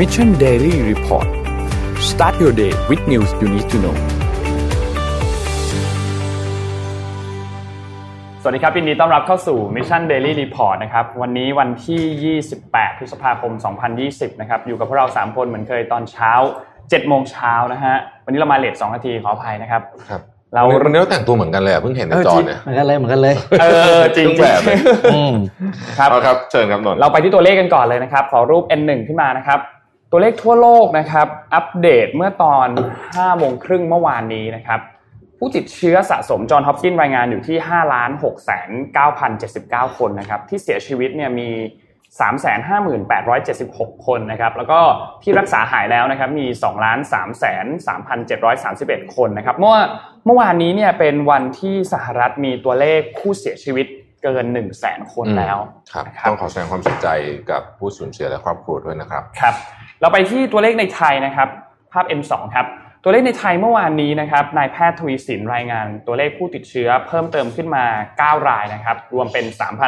Mission Daily Report start your day with news you need to know สวัสดีครับยินดีต้อนรับเข้าสู่ Mission Daily Report นะครับ วันนี้วันที่ 28 พฤษภาคม 2020 นะครับ อยู่กับพวกเรา 3 คนเหมือนเคยตอนเช้า 7 โมงเช้านะฮะ วันนี้เรามาเลท2นาทีขออภัยนะครับครับเราวันนี้เราแต่งตัวเหมือนกันเลยอะเพิ่งเห็นในจอเนี่ยเหมือนกันเลยเหมือนกันเลย เออจริงเครื่องแบบเลยอืมครับเอาครับเชิญครับนนท์เราไปที่ตัวเลขกันก่อนเลยนะครับ ขอรูป N1 ขึ้นมานะครับ ตัวเลขทั่วโลกนะครับ อัปเดตเมื่อตอน5โมงครึ่งเมื่อวานนี้นะครับ ผู้ติดเชื้อสะสมจอห์นฮอปกินรายงานอยู่ที่5ล้าน6แสน9,079 คนนะครับ ที่เสียชีวิตเนี่ยมี 358,876 คนนะครับ แล้วก็ที่รักษาหายแล้วนะครับมี2ล้าน3แสน3,731 คนนะครับ เมื่อเมื่อวานนี้เนี่ยเป็นวันที่สหรัฐมีตัวเลขผู้เสียชีวิตเกิน1 0 0 0 0แสนคนแล้วครับนะครับ ต้องขอแสดงความเสียใจกับผู้สูญเสียและครอบครัวด้วยนะครับ ครับ เราไปที่ตัวเลขในไทยนะครับ ภาพ M2 ครับ ตัวเลขในไทยเมื่อวานนี้นะครับ นายแพทย์ทวีสินรายงาน ตัวเลขผู้ติดเชื้อเพิ่มเติมขึ้นมา 9 รายนะครับ รวมเป็น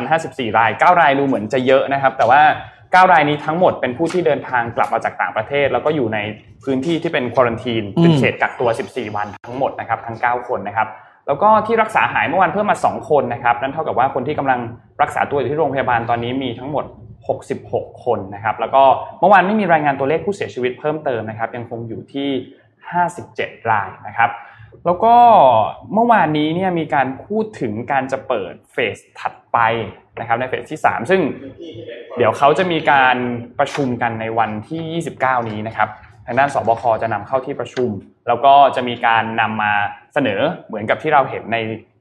3,054 ราย 9 รายดูเหมือนจะเยอะนะครับ แต่ว่า 9 รายนี้ทั้งหมดเป็นผู้ที่เดินทางกลับมาจากต่างประเทศ แล้วก็อยู่ในพื้นที่ที่เป็นควอรันทีนเป็นเขตกักตัว 14 วันทั้งหมดนะครับ ทั้ง 9 คนนะครับแล้วก็ที่รักษาหายเมื่อวานเพิ่มมา 2 คนนะครับ นั่นเท่ากับว่าคนที่กำลังรักษาตัวอยู่ที่โรงพยาบาลตอนนี้มีทั้งหมด 66 คนนะครับ แล้วก็เมื่อวานไม่มีรายงานตัวเลขผู้เสียชีวิตเพิ่มเติมนะครับ ยังคงอยู่ที่ 57 รายนะครับ แล้วก็เมื่อวานนี้เนี่ยมีการพูดถึงการจะเปิดเฟสถัดไปนะครับในเฟสที่ 3 ซึ่งเดี๋ยวเขาจะมีการประชุมกันในวันที่ 29 นี้นะครับ ทางด้านสบคจะนำเข้าที่ประชุม แล้วก็จะมีการนำมาเสนอเหมือนกับที่เราเห็นใน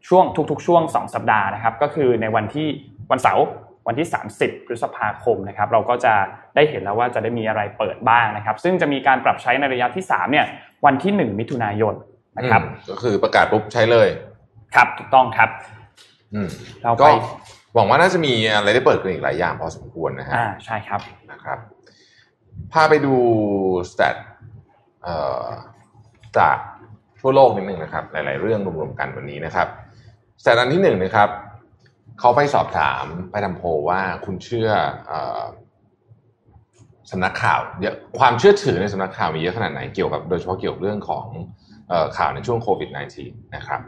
ช่วงทุกๆ ช่วง 2 สัปดาห์นะครับ ก็คือในวันที่วันเสาร์ วันที่ 30 พฤษภาคมนะครับเราก็จะได้เห็นแล้วว่าจะได้มีอะไรเปิดบ้างนะครับ ซึ่งจะมีการปรับใช้ในระยะที่3เนี่ยวันที่ 1 มิถุนายนนะครับอืมก็คือประกาศปุ๊บใช้เลยครับถูกต้องครับอืมเราไปก็หวังว่าน่าจะมีอะไรได้เปิดกันอีกหลายอย่างพอสมควรนะฮะอ่าใช่ครับนะครับพาไปดูสแตทเอ่อจากทั่วโลกนิดนึงนะครับ หลาย ๆ เรื่องรวมๆกันวันนี้นะครับสแตทอันที่หนึ่งนะครับ เขาไปสอบถามไปทำโพว่าคุณเชื่ออสำนักข่าวเยอะความเชื่อถือในสำนักข่าวมีเยอะขนาดไหนเกี่ยวกับโดยเฉพาะเกี่ยวกับเรื่องของอข่าวในช่วงโควิด -19 นะครับ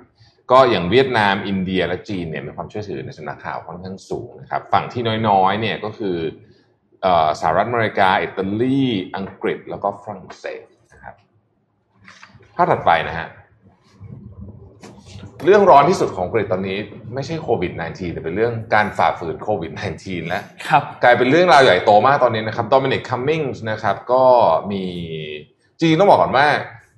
ก็อย่างเวียดนามอินเดียและจีนเนี่ยมีความเชื่อถือในสำนักข่าวค่อนข้างสูงนะครับฝั่งที่น้อยๆเนี่ยก็คืออสหรัฐอเมริกา อิตาลี อังกฤษ แล้วก็ฝรั่งเศสนะครับภาพถัดไปนะฮะ เรื่องร้อนที่สุดของอังกฤษตอนนี้ไม่ใช่โควิด -19 แต่เป็นเรื่องการฝ่าฝืนโควิด -19 และครับกลายเป็นเรื่องราวใหญ่โตมากตอนนี้นะครับโดมินิกคัมมิงส์นะครับก็มีจริงๆต้องบอกก่อนว่า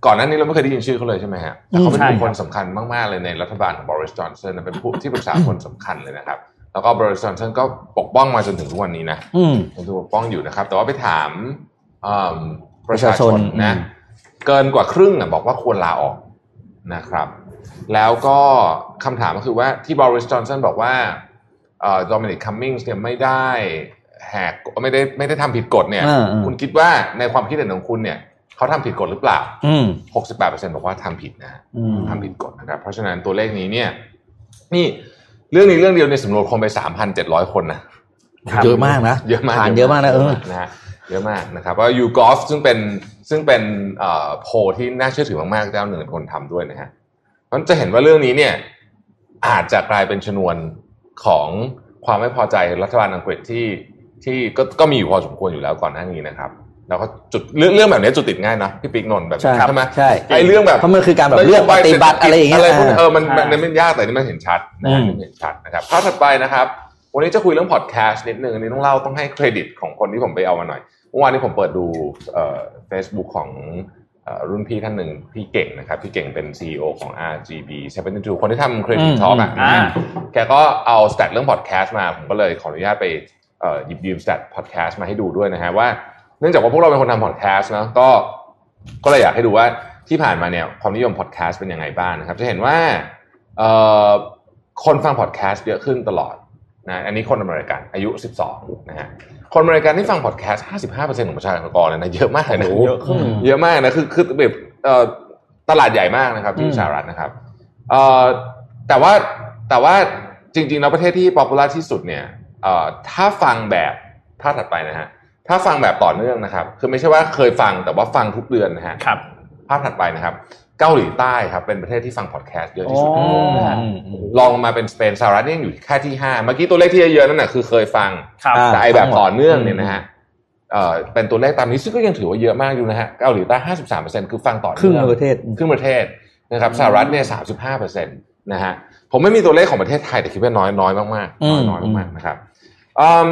ก่อนหน้านี้เราไม่เคยได้ยินชื่อเขาเลยใช่ไหมฮะแต่เขาเป็นใช่บุคคลครับสำคัญมากๆเลยในรัฐบาลของบอริสจอห์นสันเป็นผู้ที่ปรึกษาคนสำคัญเลยนะครับ แล้วก็บอริสจอห์นสันก็ปกป้องมาจนถึงทุกวันนี้นะอืมยังถูกปกป้องอยู่นะครับ แต่ว่าไปถามอืมประชาชนประชาชนนะอืมเกินกว่าครึ่งอะบอกว่าควรลาออกนะครับ แล้วก็คำถามก็คือว่าที่บอริสจอห์นสันบอกว่าโดมินิกคัมมิงส์เนี่ยไม่ได้แหกไม่ได้ไม่ได้ทำผิดกฎเนี่ยอ่าอ่าคุณคิดว่าในความคิดเห็นของคุณเนี่ยเขาทำผิดกฎหรือเปล่าอืม68%บอกว่าทำผิดนะฮะอืมทำผิดกฎนะครับ เพราะฉะนั้นตัวเลขนี้เนี่ย นี่เรื่องนี้เรื่องเดียวในสำรวจคนไป3,700คนนะครับเยอะมากนะ เยอะมากผ่านเยอะมากนะเออนะฮะเยอะมากนะครับว่ายูกอล์ฟซึ่งเป็นซึ่งเป็นเอ่อโพลที่น่าเชื่อถือมากๆเจ้าหนึ่งเป็นคนทำด้วยนะฮะ เพราะฉะนั้นจะเห็นว่าเรื่องนี้เนี่ยอาจจะกลายเป็นชนวนของความไม่พอใจรัฐบาลอังกฤษที่ที่ก็ก็มีอยู่พอสมควรอยู่แล้วก่อนหน้านี้นะครับแล้วก็จุดเรื่องเรื่องแบบนี้จุดติดง่ายนะพี่ปิ๊กนนท์แบบใช่ใช่ไหมใช่ไอ้เรื่องแบบเพราะมันคือการแบบเลือกปฏิบัติอะไรอย่างเงี้ยอะไรพวกนี้อ่าเออมันมันใช่มันไม่ยากแต่นี่มันเห็นชัดนะอืมมันเห็นชัดนะครับภาพถัดไปนะครับ วันนี้จะคุยเรื่องพอดแคสต์นิดนึงอันนี้ต้องเล่าต้องให้เครดิตของคนที่ผมไปเอามาหน่อยเมื่อวานนี้ผมเปิดดูเอ่อ Facebook ของเอ่อ รุ่นพี่ท่านหนึ่งพี่เก่งนะครับพี่เก่งเป็น CEO ของ RGB 72คนที่ทำ Creative อืม Talk อะอ่าแกก็เอา stat เรื่องพอดแคสต์มาผมก็เลยขออนุญาตไปเอ่อหยิบยืม stat พอดแคสต์มาให้ดูด้วยนะฮะว่าเนื่องจากว่าพวกเราเป็นคนทำพอดแคสต์นะก็ก็เลยอยากให้ดูว่าที่ผ่านมาเนี่ยความนิยมพอดแคสต์เป็นยังไงบ้างนะครับ จะเห็นว่าเอ่อคนฟังพอดแคสต์เยอะขึ้นตลอดนะอันนี้คนอเมริกันอายุ 12 นะฮะ คนอเมริกันที่ฟังพอดแคสต์55%ของประชากรเลยนะเยอะมากเลยนะเยอะขึ้นเยอะมากนะคือคือแบบเอ่อตลาดใหญ่มากนะครับอืมที่สหรัฐนะครับเอ่อแต่ว่าแต่ว่าจริงๆแล้วประเทศที่ popular ที่สุดเนี่ยเอ่อถ้าฟังแบบภาพถัดไปนะฮะถ้าฟังแบบต่อเนื่องนะครับ คือไม่ใช่ว่าเคยฟังแต่ว่าฟังทุกเดือนนะฮะครับภาพถัดไปนะครับ เกาหลีใต้ครับเป็นประเทศที่ฟังพอดแคสต์เยอะที่สุดในโลกนะฮะอืมอืมรองลงมาเป็นสเปนสหรัฐนี่ยังอยู่แค่ที่ห้าเมื่อกี้ตัวเลขที่เยอะๆนั่นน่ะคือเคยฟังครับอ่าแต่ไอ้แบบทั้งหมดต่อเนื่องเนี่ยนะฮะเอ่อเป็นตัวเลขตามนี้ซึ่งก็ยังถือว่าเยอะมากอยู่นะฮะเกาหลีใต้ห้าสิบสามเปอร์เซ็นต์คือฟังต่อเนื่องครึ่งประเทศครึ่งประเทศนะครับสหรัฐเนี่ยสามสิบห้าเปอร์เซ็นต์นะฮะผมไม่มีตัวเลขของประเทศไทยแต่คิดว่าน้อยน้อยมากอืมน้อยน้อยมากๆนะครับอืม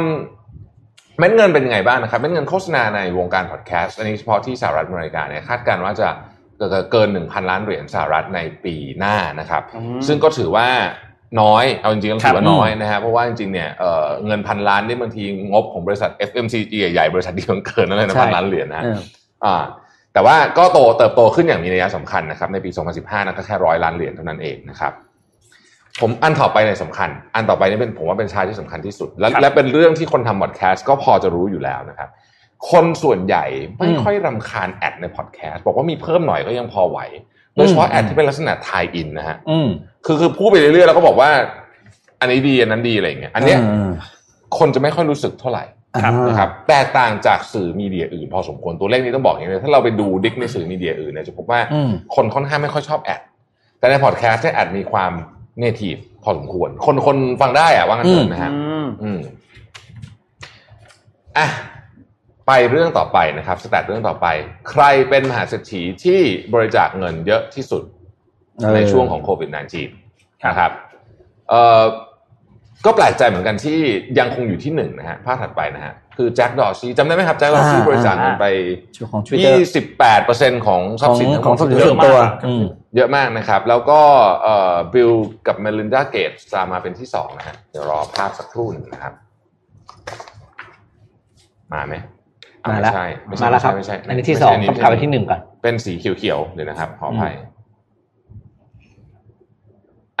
เม็ดเงินเป็นยังไงบ้างนะครับเม็ดเงินโฆษณาในวงการพอดแคสต์อันนี้เฉพาะที่สหรัฐอเมริกาเนี่ยคาดการณ์ว่าจะ เกิน 1,000 ล้านเหรียญสหรัฐในปีหน้านะครับอืมซึ่งก็ถือว่าน้อย เอาจริงๆครัถืบอว่าน้อยนะฮะ เพราะว่าจริงๆเนี่ยเอ่อเงินพันล้านนี่บางทีงบของบริษัท FMCG ใหญ่ๆบริษัทเดียวยังเกินนั่นเลยนะใช่พันล้านเหรียญนะฮะเอออ่าแต่ว่าก็โตเติบโตขึ้นอย่างมีนัยสำคัญนะครับในปี 2015นะก็แค่ร้อยล้านเหรียญเท่านั้นเองนะครับผมอันต่อไปนัยสำคัญ อันต่อไปนี่เป็นผมว่าเป็นชาร์ตที่สำคัญที่สุด และครับและเป็นเรื่องที่คนทำพอดแคสต์ก็พอจะรู้อยู่แล้วนะครับ คนส่วนใหญ่ไม่ค่อยรำคาญ ad ในพอดแคสต์บอกว่ามีเพิ่มหน่อยก็ยังพอไหวโดยเฉพาะ ad ที่เป็นลักษณะ tie-in นะฮะอืมคือคือพูดไปเรื่อยๆแล้วก็บอกว่า อันนี้ดีอันนั้นดีอะไรอย่างเงี้ยอันเนี้ยอืมคนจะไม่ค่อยรู้สึกเท่าไหร่ครับอ่านะครับแตกต่างจากสื่อ media อื่นพอสมควรตัวเลขนี้ต้องบอกอย่างนี้เลยถ้าเราไปดูดิกในสื่อ media อื่นเนี่ยจะพบว่าอืมคนค่อนข้างไม่ค่อยชอบ ad แต่ในพอดแคสต์เนี่ย ad มีความ native พอสมควร คนคนฟังได้อะว่างั้นเถอะนะฮะอืมอืมอะ ไปเรื่องต่อไปนะครับ stat เรื่องต่อไป ใครเป็นมหาเศรษฐีที่บริจาคเงินเยอะที่สุดในช่วงของโควิด -19 นะครับเอ่อก็แปลกใจเหมือนกันที่ยังคงอยู่ที่หนึ่งนะฮะภาพถัดไปนะฮะคือแจ็คดอร์ซีจำได้ไหมครับแจ็คดอร์ซีอ่าบริจาคเงินไปชื่อของ Twitter ยี่สิบแปดเปอร์เซ็นต์ของทรัพย์สินของทั้งหมดของทรัพย์สินส่วนตัวเยอะมากอืมเยอะมากนะครับ แล้วก็เอ่อบิลกับเมลินดาเกตส์ตามมาเป็นที่สองนะฮะเดี๋ยวรอภาพสักครู่หนึ่งนะครับ มาไหมอะ มาแล้วใช่ใช่มาแล้วครับไม่ใช่อันนี้ไม่ใช่ที่สองไม่ใช่ต้องกลับไปที่หนึ่งก่อนเป็นสีเขียวๆเดี๋ยวนะครับขออภัย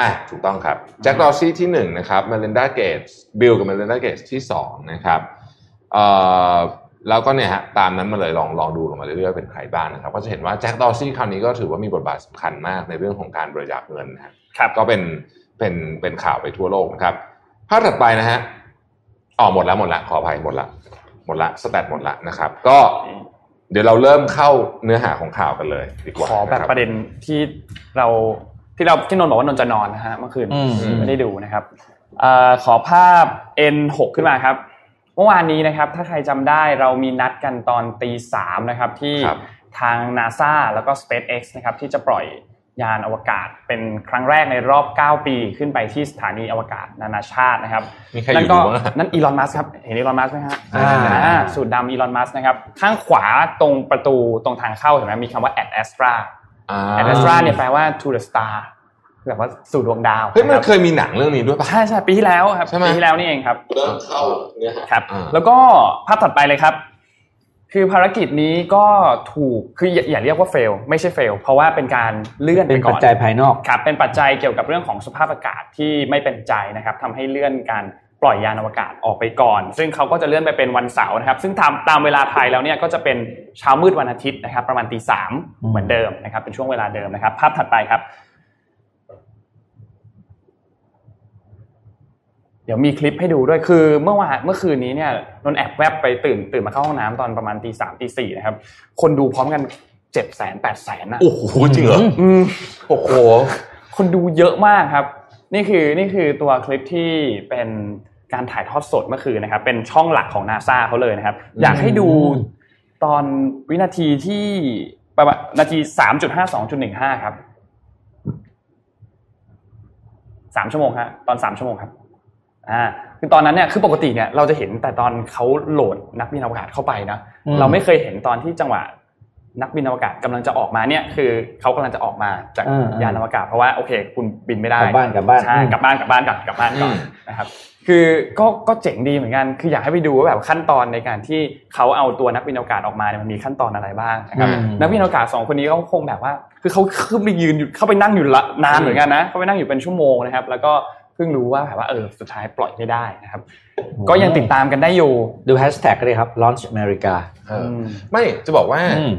อะถูกต้องครับแจ็คดอร์ซี่ที่หนึ่งนะครับเมลินดาเกตบิลกับเมลินดาเกตที่สองนะครับเอ่อแล้วก็เนี่ยฮะตามนั้นมาเลยลองลองดูลงมาเรื่อยๆเป็นใครบ้างนะครับก็จะเห็นว่าแจ็คดอร์ซี่คราวนี้ก็ถือว่ามีบทบาทสำคัญมากในเรื่องของการบริจาคเงินนะครับครับก็เป็นเป็นเป็นข่าวไปทั่วโลกนะครับภาพถัดไปนะฮะอ๋อหมดแล้วหมดละขออภัยหมดละ หมดละสแตทหมดละนะครับ ก็เดี๋ยวเราเริ่มเข้าเนื้อหาของข่าวกันเลยดีกว่าขอแบบนคประเด็นที่เราที่เราที่นนท์บอกว่านนท์จะนอนนะฮะเมื่อคืนอืมไม่ได้ดูนะครับเออขอภาพ N6 ขึ้นมาครับ เมื่อวานนี้นะครับ ถ้าใครจำได้เรามีนัดกันตอนตีสามนะครับที่ครับทาง NASA แล้วก็ SpaceX นะครับที่จะปล่อย ยานอวกาศเป็นครั้งแรกในรอบ 9 ปีขึ้นไปที่สถานีอวกาศนานาชาตินะครับมีใครอนั่ยู่นก็บ้างอะนั่นอีลอนมัสครับเห็นอีลอนมัสไหมฮะอ่าอ่าสูตรดำอีลอนมัสนะครับข้างขวาตรงประตูตรงทางเข้าเห็นไหมมีคำว่า at astra อ่า at astra เนี่ยแปลว่า to the star แบบว่าสู่ดวงดาวเฮ้ยมันนะครับเคยมีหนังเรื่องนี้ด้วยป่ะใช่ใช่ปีที่แล้วครับใช่ไหมปีที่แล้วนี่เองครับเริ่มเข้าเนื้อหาครับอ่าแล้วก็ภาพถัดไปเลยครับ คือภารกิจนี้ก็ถูกคืออย่าอย่าเรียกว่าเฟลไม่ใช่เฟลเพราะว่าเป็นการเลื่อนเป็ไปนก่ปัจอนจัยภายนอกครับเป็นปัจจัยเกี่ยวกับเรื่องของสภาพอากาศที่ไม่เป็นใจนะครับทำให้เลื่อนการปล่อยยานอวกาศออกไปก่อน ซึ่งเขาก็จะเลื่อนไปเป็นวันเสาร์นะครับ ซึ่งตามตามเวลาไทยแล้วเนี่ยก็จะเป็นเช้ามืดวันอาทิตย์นะครับ ประมาณตีสามอืมเหมือนเดิมนะครับ เป็นช่วงเวลาเดิมนะครับ ภาพถัดไปครับ เดี๋ยวมีคลิปให้ดูด้วยคือเมื่อวานเมื่อคืนนี้เนี่ยนนท์แอบแวบไปตื่นตื่นมาเข้าห้องน้ำตอนประมาณตีสามตีสี่นะครับ คนดูพร้อมกันเจ็ดแสนแปดแสนนะโอ้โหจริงเหรออืมโอ้โหคนดูเยอะมากครับ นี่คือนี่คือตัวคลิปที่เป็นการถ่ายทอดสดเมื่อคืนนะครับ เป็นช่องหลักของนาซาเขาเลยนะครับอืมอยากให้ดูตอนวินาทีที่ประมาณนาทีสามจุดห้าสองจุดหนึ่งห้าครับสามชั่วโมงฮะตอนสามชั่วโมงครับ อ่าคือตอนนั้นเนี่ยคือปกติเนี่ยเราจะเห็นแต่ตอนเขาโหลดนักบินอวกาศเข้าไปนะอืมเราไม่เคยเห็นตอนที่จังหวะนักบินอวกาศกำลังจะออกมาเนี่ยคือเขากำลังจะออกมาจากอ่าอ่ายยานอวกาศเพราะว่าโอเค คุณบินไม่ได้กลับบ้านกลับบ้านใช่อืมกลับบ้านกลับบ้านก่อนกลับบ้านก่อนอืมนะครับ คือก็ก็เจ๋งดีเหมือนกัน คืออยากให้ไปดูว่าแบบขั้นตอนในการที่เขาเอาตัวนักบินอวกาศออกมาเนี่ยมันมีขั้นตอนอะไรบ้างนะครับอืมนักบินอวกาศสองคนนี้เขาคงแบบว่า คือเขาขึ้นไปยืนอยู่เข้าไปนั่งอยู่ละนานเหมือนกันนะเขาไปนั่งอยู่เป็นชั่วโมงนะครับ แล้วก็ เพิ่งรู้ว่าแบบว่าเออสุดท้ายปล่อยไม่ได้นะครับ ก็ยังติดตามกันได้อยู่ ดูแฮชแท็กก็ได้ครับ launch America เอออไม่จะบอกว่าอืม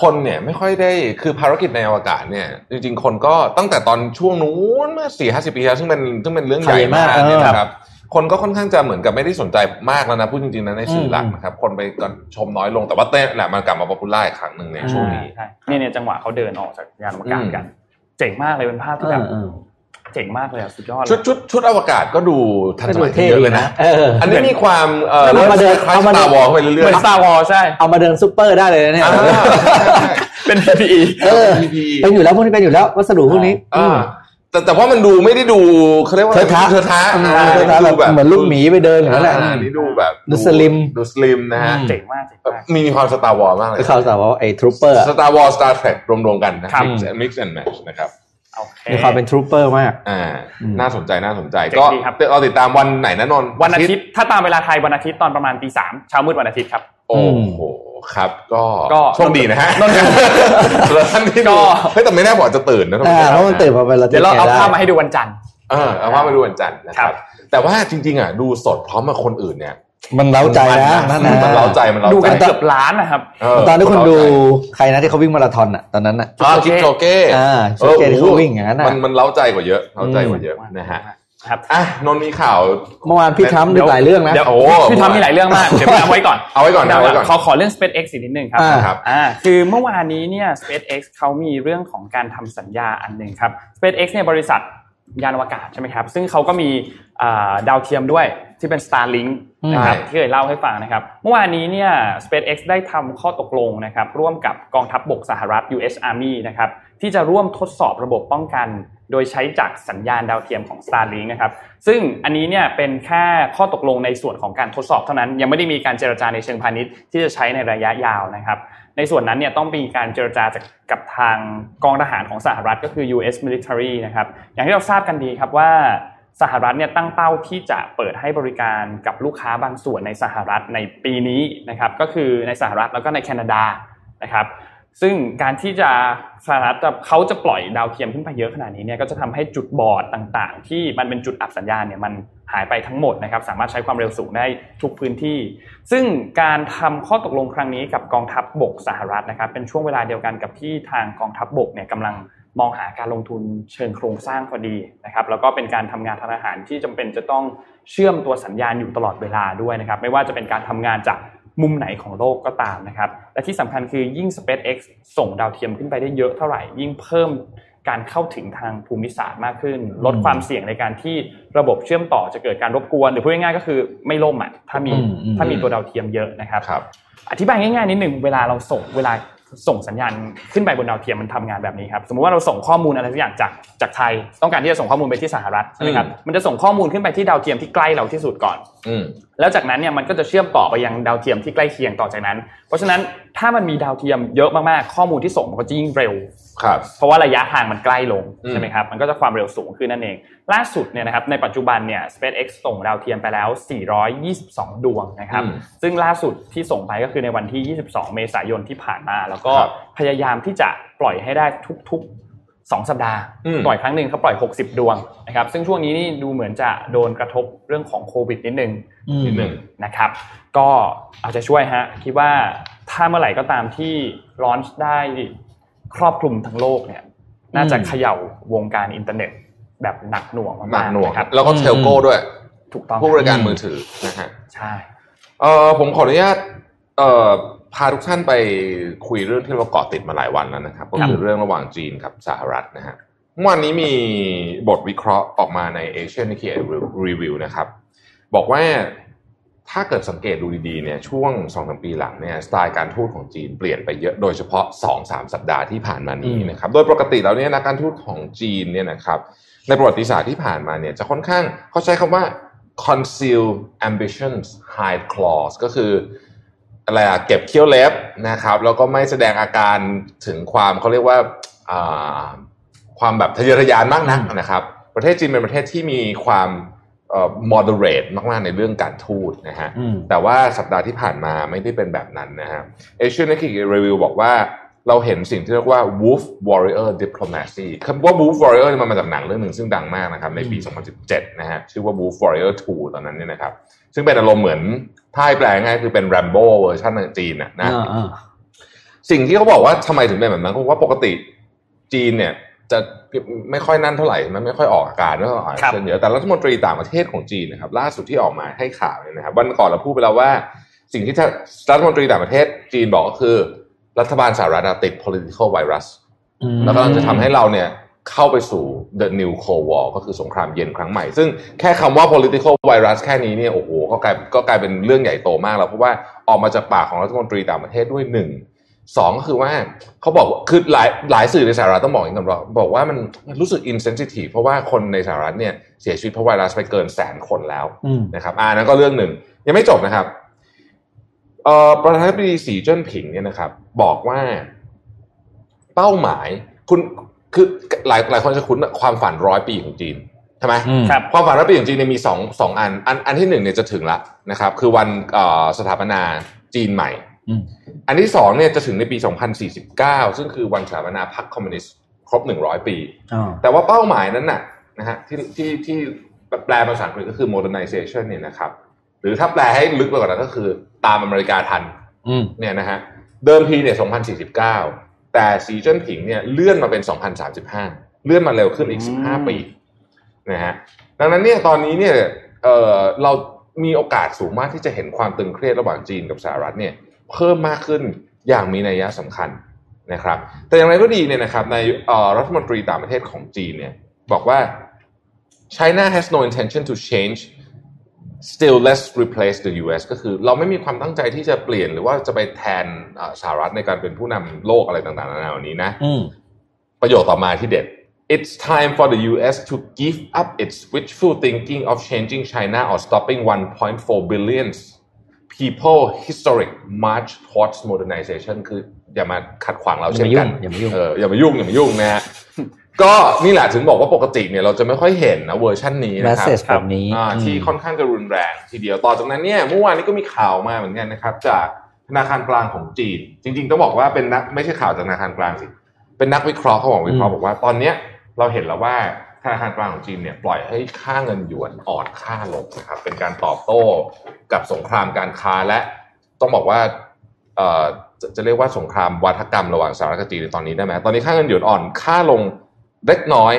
คนเนี่ยไม่ค่อยได้คือภารกิจในอวกาศเนี่ย จริง ๆ คนก็ตั้งแต่ตอนช่วงนู้นเมื่อสี่ห้าสิบปีแล้วซึ่งเป็นซึ่งเป็นเรื่องใหญ่ใหญ่มากมากเนี่ยเออนะครับคนก็ค่อนข้างจะเหมือนกับไม่ได้สนใจมากแล้วนะพูดจริงๆนะในสื่อหลักอืมนะครับ คนไปก็ชมน้อยลงแต่ว่าเต้นแหละมันกลับมา popular อีกครั้งหนึ่งในช่วงนี้ใช่เนี่ยเนี่ยจังหวะเขาเดินออกจากยานอวกาศกัน เจ๋งมากเลยเป็นภาพที่แบบ เออเจ๋งมากเลยอะสุดยอดเลยชุดชุดชุดอวกาศก็ดูทันก็สดูมัยเท่เยอะดีเลยนะนะเอออันนี้มีความเอ่อเอามาเดินคล้าย Star Wars เข้าไปเรื่อยเหมือนๆ Star Wars ใช่เอามาเดินซูเปอร์ได้เลยนะเนี่ยอ่าใช่ใช่ใช่เป็น PPE เออ PPE เป็นอยู่แล้วพวกนี้เป็นอยู่แล้ววัสดุพวกนี้อ่าแต่แต่ว่ามันดูไม่ได้ดูเขาเรียกว่าเทอะทะเทอะทะอืมอ่าเทอะทะดูแบบเหมือนลูกหมีไปเดินอย่างนั้นแหละอ่านี่ดูแบบดู slim ดู slim นะฮะเจ๋งมากเจ๋งมากมีมีความ Star Wars มากเลยก็เขาแต่ว่าไอ้ trooper Star Wars Star Trekรวมๆกันนะครับ mix and match นะครับโอเค มีความเป็น trooper มาก อ่าอืมน่าสนใจน่าสนใจเจ๋งก็ดีครับเราติดตามวันไหนนะนนท์วันอาทิตย์ ถ้าตามเวลาไทยวันอาทิตย์ตอนประมาณตีสามเช้ามืดวันอาทิตย์ครับ โอ้โห ครับ ก็ก็โชคดีนะฮะนนท์แล้วท่านที่ก็ดูเฮ้ยแต่ไม่แน่บอกจะตื่นนะอ่าเพราะมันตื่นมาเป็นระเดี๋ยวเราเอาได้ภาพมาให้ดูวันจันทร์ เออเอาว่ามาดูวันจันทร์นะคครัรับบแต่ว่าจริงๆอะดูสดพร้อมกับคนอื่นเนี่ย มันเร้าใจนะนั่นนะมันเร้าใจมันเร้าใจดูกันเกือบล้านนะครับเออตอนที่คุณดูเล้าใจใครนะที่เขาวิ่งมาราธอนอะตอนนั้นอะอ่าคิปโชเก้อ่าโชเก้ที่เขาวิ่งอย่างนั้นน่ะมันมันเล้าใจกว่าเยอะเล้าใจกว่าเยอะนะฮะครับอะนนท์มีข่าวเมื่อวานพี่ทรัมป์มีหลายเรื่องนะเดี๋ยวโอ้พี่ทำมีหลายเรื่องมากเดี๋ยวเอาไว้ก่อนเอาไว้ก่อนเดี๋ยวเอาไว้ก่อนขอขอเรื่อง SpaceX อีกนิดนึงครับอ่าครับอ่าคือเมื่อวานนี้เนี่ย SpaceX เขามีเรื่องของการทำสัญญาอันหนึ่งครับ SpaceX เนี่ยบริษัท ยานอวกาศใช่ไหมครับ ซึ่งเขาก็มีอ่าดาวเทียมด้วยที่เป็น Starlink นะครับใช่ที่เคยเล่าให้ฟังนะครับ เมื่อวานนี้เนี่ย SpaceX ได้ทำข้อตกลงนะครับร่วมกับกองทัพบกสหรัฐ US Army นะครับที่จะร่วมทดสอบระบบป้องกัน โดยใช้จากสัญญาณดาวเทียมของ Starlink นะครับซึ่งอันนี้เนี่ยเป็นแค่ข้อตกลงในส่วนของการทดสอบเท่านั้น ยังไม่ได้มีการเจรจาในเชิงพาณิชย์ที่จะใช้ในระยะยาวนะครับ ในส่วนนั้นเนี่ยต้องมีการเจรจาจากกับทางกองทหารของสหรัฐก็คือ US military นะครับอย่างที่เราทราบกันดีครับว่าสหรัฐเนี่ยตั้งเป้าที่จะเปิดให้บริการกับลูกค้าบางส่วนในสหรัฐในปีนี้นะครับก็คือในสหรัฐแล้วก็ในแคนาดานะครับ ซึ่งการที่จะสหรัฐจะเขาจะปล่อยดาวเทียมขึ้นไปเยอะขนาดนี้เนี่ยก็จะทำให้จุดบอดต่างๆ ที่มันเป็นจุดอับสัญญาณเนี่ยมันหายไปทั้งหมดนะครับสามารถใช้ความเร็วสูงได้ทุกพื้นที่ ซึ่งการทำข้อตกลงครั้งนี้กับกองทัพบกสหรัฐนะครับเป็นช่วงเวลาเดียวกันกับที่ทางกองทัพบกเนี่ยกำลังมองหาการลงทุนเชิงโครงสร้างพอดีนะครับแล้วก็เป็นการทำงานทางอาหารที่จำเป็นจะต้องเชื่อมตัวสัญญาณอยู่ตลอดเวลาด้วยนะครับไม่ว่าจะเป็นการทำงานจาก มุมไหนของโลกก็ตามนะครับ และที่สำคัญคือยิ่ง SpaceX ส่งดาวเทียมขึ้นไปได้เยอะเท่าไหร่ ยิ่งเพิ่มการเข้าถึงทางภูมิศาสตร์มากขึ้น ลดความเสี่ยงในการที่ระบบเชื่อมต่อจะเกิดการรบกวน หรือพูดง่ายๆก็คือไม่ล่มอะถ้ามีอืมอืมถ้ามีตัวดาวเทียมเยอะนะครับครับอธิบายง่ายๆนิดหนึ่งเวลาเราส่งเวลาส่งสัญญาณขึ้นไปบนดาวเทียมมันทำงานแบบนี้ครับสมมุติว่าเราส่งข้อมูลอะไรสักอย่างจากจากไทย ต้องการที่จะส่งข้อมูลไปที่สหรัฐใช่ไหมครับมันจะส่งข้อมูลขึ้นไปที่ดาวเทียมที่ใกล้เราที่สุดก่อนอืมแล้วจากนั้นเนี่ยมันก็จะเชื่อมต่อไปยังดาวเทียมที่ใกล้เคียงต่อจากนั้น เพราะฉะนั้นถ้ามันมีดาวเทียมเยอะมากๆข้อมูลที่ส่งมันก็จะยิ่งเร็วครับเพราะว่าระยะทางมันใกล้ลงอืมใช่ไหมครับมันก็จะความเร็วสูงขึ้นนั่นเอง ล่าสุดเนี่ยนะครับในปัจจุบันเนี่ย SpaceX ส่งดาวเทียมไปแล้ว 422 ดวงนะครับอืมซึ่งล่าสุดที่ส่งไปก็คือในวันที่ 22 เมษายนที่ผ่านมา แล้วก็ครับพยายามที่จะปล่อยให้ได้ทุกๆ 2 สัปดาห์อืมปล่อยครั้งหนึ่งเขาปล่อย 60 ดวงนะครับซึ่งช่วงนี้นี่ดูเหมือนจะโดนกระทบเรื่องของโควิดนิดนึงอืมนิดหนึ่งนะครับ ก็เอาใจช่วยฮะคิดว่าถ้าเมื่อไหร่ก็ตามที่ launch ได้ครอบคลุมทั้งโลกเนี่ยน่าจะเขย่าวงการอินเทอร์เน็ตแบบหนักหน่วงมากหนักหน่วงๆนะครับแล้วก็ telco ด้วย ถูกต้องผู้บริการมือถือนะฮะใช่เออผมขออนุญาตเอ่อ พาทุกท่านไปคุยเรื่องที่เราเกาะติดมาหลายวันแล้วนะครับก็คือเรื่องระหว่างจีนกับสหรัฐนะฮะเมื่อวานนี้มีบทวิเคราะห์ออกมาใน Asian Nikkei Review นะครับ บอกว่าถ้าเกิดสังเกตดูดีๆเนี่ยช่วง2อสปีหลังเนี่ยสไตล์การทูตของจีนเปลี่ยนไปเยอะโดยเฉพาะ2-3สัปดาห์ที่ผ่านมานี้นะครับโดยปกติแล้วเนี่ยนักการทูตของจีนเนี่ยนะครับในประวัติศาสตร์ที่ผ่านมาเนี่ยจะค่อนข้างเขาใช้คำว่า conceal ambitions hide claws ก็คือ อะไรอะเก็บเขี้ยวเล็บนะครับ แล้วก็ไม่แสดงอาการถึงความเขาเรียกว่าอ่าความแบบทะเยอทะยานมากนักนะครับ ประเทศจีนเป็นประเทศที่มีความเอ่อ moderate มากๆในเรื่องการทูตนะฮะอืมแต่ว่าสัปดาห์ที่ผ่านมาไม่ได้เป็นแบบนั้นนะฮะ Asian Nikkei Review บอกว่าเราเห็นสิ่งที่เรียกว่า Wolf Warrior Diplomacy คำว่า Wolf Warrior เนี่ยมันมาจากหนังเรื่องหนึ่งซึ่งดังมากนะครับในปี 2017 นะฮะชื่อว่า Wolf Warrior 2 ตอนนั้นเนี่ยนะครับ ซึ่งเป็นอารมณ์เหมือนถ้าให้แปลง่ายคือเป็น Rambo เวอร์ชันจีนนะนะอ่าอ่าสิ่งที่เขาบอกว่าทำไมถึงเป็นแบบนั้นเพราะว่าปกติจีนเนี่ยจะไม่ค่อยนั่นเท่าไหร่มันไม่ค่อยออกอาการไม่ค่อยออกอาครับเช่นเยอะแต่รัฐมนตรีต่างประเทศของจีนนะครับ ล่าสุดที่ออกมาให้ข่าวเนี่ยนะครับวันก่อนเราพูดไปแล้วว่า สิ่งที่ท่านรัฐมนตรีต่างประเทศจีนบอกก็คือ รัฐบาลสหรัฐอะติด political virus อืมแล้วก็จะทำให้เราเนี่ย เข้าไปสู่ the new cold war ก็คือสงครามเย็นครั้งใหม่ ซึ่งแค่คำว่า political virus แค่นี้เนี่ยโอ้โหก็กลายก็กลายเป็นเรื่องใหญ่โตมากแล้ว เพราะว่าออกมาจากปากของรัฐมนตรีต่างประเทศด้วยหนึ่งสองก็คือว่าเขาบอกว่าคือหลายหลายสื่อในสหรัฐต้องบอกอย่างนี้ก่อนว่าบอกว่ามันมันรู้สึก insensitive เพราะว่าคนในสหรัฐเนี่ยเสียชีวิตเพราะไวรัสไปเกินแสนคนแล้วอืมนะครับอ่านั้นก็เรื่องหนึ่ง ยังไม่จบนะครับเอ่อประธานาธิบดีสีเจิ้นผิงเนี่ยนะครับ บอกว่าเป้าหมายคุณ คือหลายหลายคนจะคุ้นความฝันร้อยปีของจีนใช่ไหมอืมครับความฝันร้อยปีของจีนเนี่ยมีสองสองอัน อันอันที่หนึ่งเนี่ยจะถึงละนะครับ คือวันเอ่อสถาปนาจีนใหม่อืมอันที่สองเนี่ยจะถึงในปี 2049 ซึ่งคือวันสถาปนาพรรคคอมมิวนิสต์ครบ 100 ปีอ๋อแต่ว่าเป้าหมายนั้นน่ะนะฮะที่ที่ที่แปลเป็นภาษาอังกฤษก็คือ modernization เนี่ยนะครับ หรือถ้าแปลให้ลึกไปกว่านั้นก็คือตามอเมริกาทันอืมเนี่ยนะฮะเดิมทีเนี่ย 2049 แต่สีเจิ้นผิงเนี่ยเลื่อนมาเป็น 2035 เลื่อนมาเร็วขึ้นอีกอืม15 ปีนะฮะดังนั้นเนี่ยตอนนี้เนี่ยเอ่อเรามีโอกาสสูงมากที่จะเห็นความตึงเครียดระหว่างจีนกับสหรัฐเนี่ยเพิ่มมากขึ้นอย่างมีนัยสำคัญนะครับ แต่อย่างไรก็ดีเนี่ยนะครับในเอ่อรัฐมนตรีต่างประเทศของจีนเนี่ยบอกว่า China has no intention to change still let's replace the US ก็คือเราไม่มีความตั้งใจที่จะเปลี่ยนหรือว่าจะไปแทนเอ่อสหรัฐในการเป็นผู้นำโลกอะไรต่างๆนานาเหล่านี้นะอืมประโยคต่อมาที่เด็ด It's time for the US to give up its wishful thinking of changing China or stopping 1.4 billion people historic march towards modernization คืออย่ามาขัดขวางเราเช่นกันอย่ามายุ่งเอออย่ามายุ่งอย่ามายุ่งนะฮะ ก็นี่แหละถึงบอกว่าปกติเนี่ยเราจะไม่ค่อยเห็นนะเวอร์ชันนี้นะครับ message แบบนี้อ่าอืมที่ค่อนข้างจะรุนแรงทีเดียวต่อจากนั้นเนี่ยเมื่อวานนี้ก็มีข่าวมาเหมือนกันนะครับจากธนาคารกลางของจีน จริง ๆ ต้องบอกว่าเป็นนักไม่ใช่ข่าวจากธนาคารกลางสิเป็นนักวิเคราะห์เขาบอกวิเคราะห์บอกว่าตอนเนี้ยเราเห็นแล้วว่าธนาคารกลางของจีนเนี่ยปล่อยให้ค่าเงินหยวนอ่อนค่าลงนะครับเป็นการตอบโต้กับสงครามการค้าและต้องบอกว่าเอ่อจะจะเรียกว่าสงครามวัฒกรรมระหว่างสหรัฐกับจีนในตอนนี้ได้ไหมตอนนี้ค่าเงินหยวนอ่อนค่าลง เล็กน้อย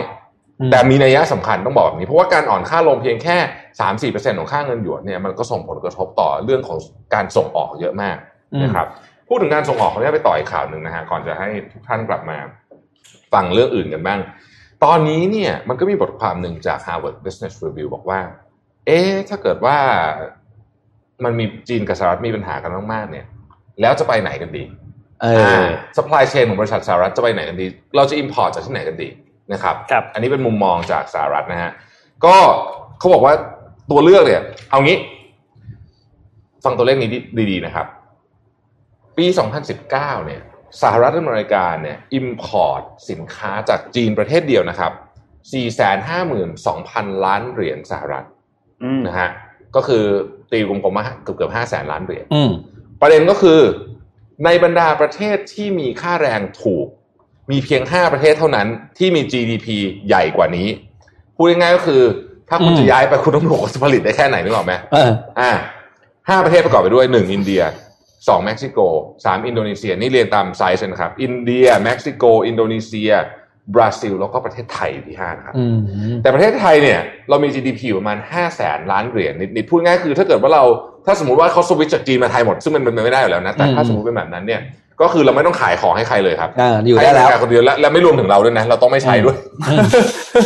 อืมแต่มีนัยสำคัญต้องบอกแบบนี้ เพราะว่าการอ่อนค่าลงเพียงแค่สามสี่เปอร์เซ็นของค่าเงินหยวนเนี่ยมันก็ส่งผลกระทบต่อเรื่องของการส่งออกเยอะมากนะครับพูดถึงการส่งออกเขาจะไปต่ออีกข่าวหนึ่งนะฮะก่อนจะให้ทุกท่านกลับมาฟังเรื่องอื่นกันบ้าง ตอนนี้เนี่ยมันก็มีบทความหนึ่งจาก Harvard Business Review บอกว่า เอ๊ะถ้าเกิดว่ามันมีจีนกับสหรัฐมีปัญหากันมากๆเนี่ย แล้วจะไปไหนกันดีเออ supply chain ของบริษัทสหรัฐจะไปไหนกันดี เราจะ import จากที่ไหนกันดี นะครับครับอันนี้เป็นมุมมองจากสหรัฐนะฮะก็เขาบอกว่าตัวเลือกเนี่ย เอางี้ ฟังตัวเลขนี้ดีๆนะครับ ปี 2019 เนี่ยสหรัฐอเมริกาเนี่ย import สินค้าจากจีนประเทศเดียวนะครับ 452,000 ล้านเหรียญสหรัฐอืมนะฮะก็คือตีกลมๆมาเกือบเกือบ5แสนล้านเหรียญอืมประเด็นก็คือ ในบรรดาประเทศที่มีค่าแรงถูก มีเพียง 5 ประเทศเท่านั้นที่มี GDP ใหญ่กว่านี้ พูดง่ายๆก็คือ ถ้าคุณอืมจะย้ายไปคุณต้องบอกว่าจะผลิตได้แค่ไหนนึกออกไหมเอออ่าห้าประเทศประกอบไปด้วยหนึ่งอินเดียสองเม็กซิโกสามอินโดนีเซียนี่เรียงตามไซส์นะครับ อินเดีย เม็กซิโก อินโดนีเซีย บราซิล แล้วก็ประเทศไทยอยู่ที่ห้านะครับอืมแต่ประเทศไทยเนี่ย เรามี GDP อยู่ประมาณ5 0 0แสนล้านเหรียญนิดๆพูดง่ายคือถ้าเกิดว่าเราถ้าสมมติว่าเขาสวิตช์จากจีนมาไทยหมด ซึ่งมันเป็นไปไม่ได้อยู่แล้วนะ แต่ถ้าอืมสมมติเป็นแบบนั้นเนี่ย ก็คือเราไม่ต้องขายของให้ใครเลยครับอ่าอยู่ได้แล้วให้บริการคนเดียวและและไม่รวมถึงเราด้วยนะ เราต้องไม่ใช้ด้วยอืม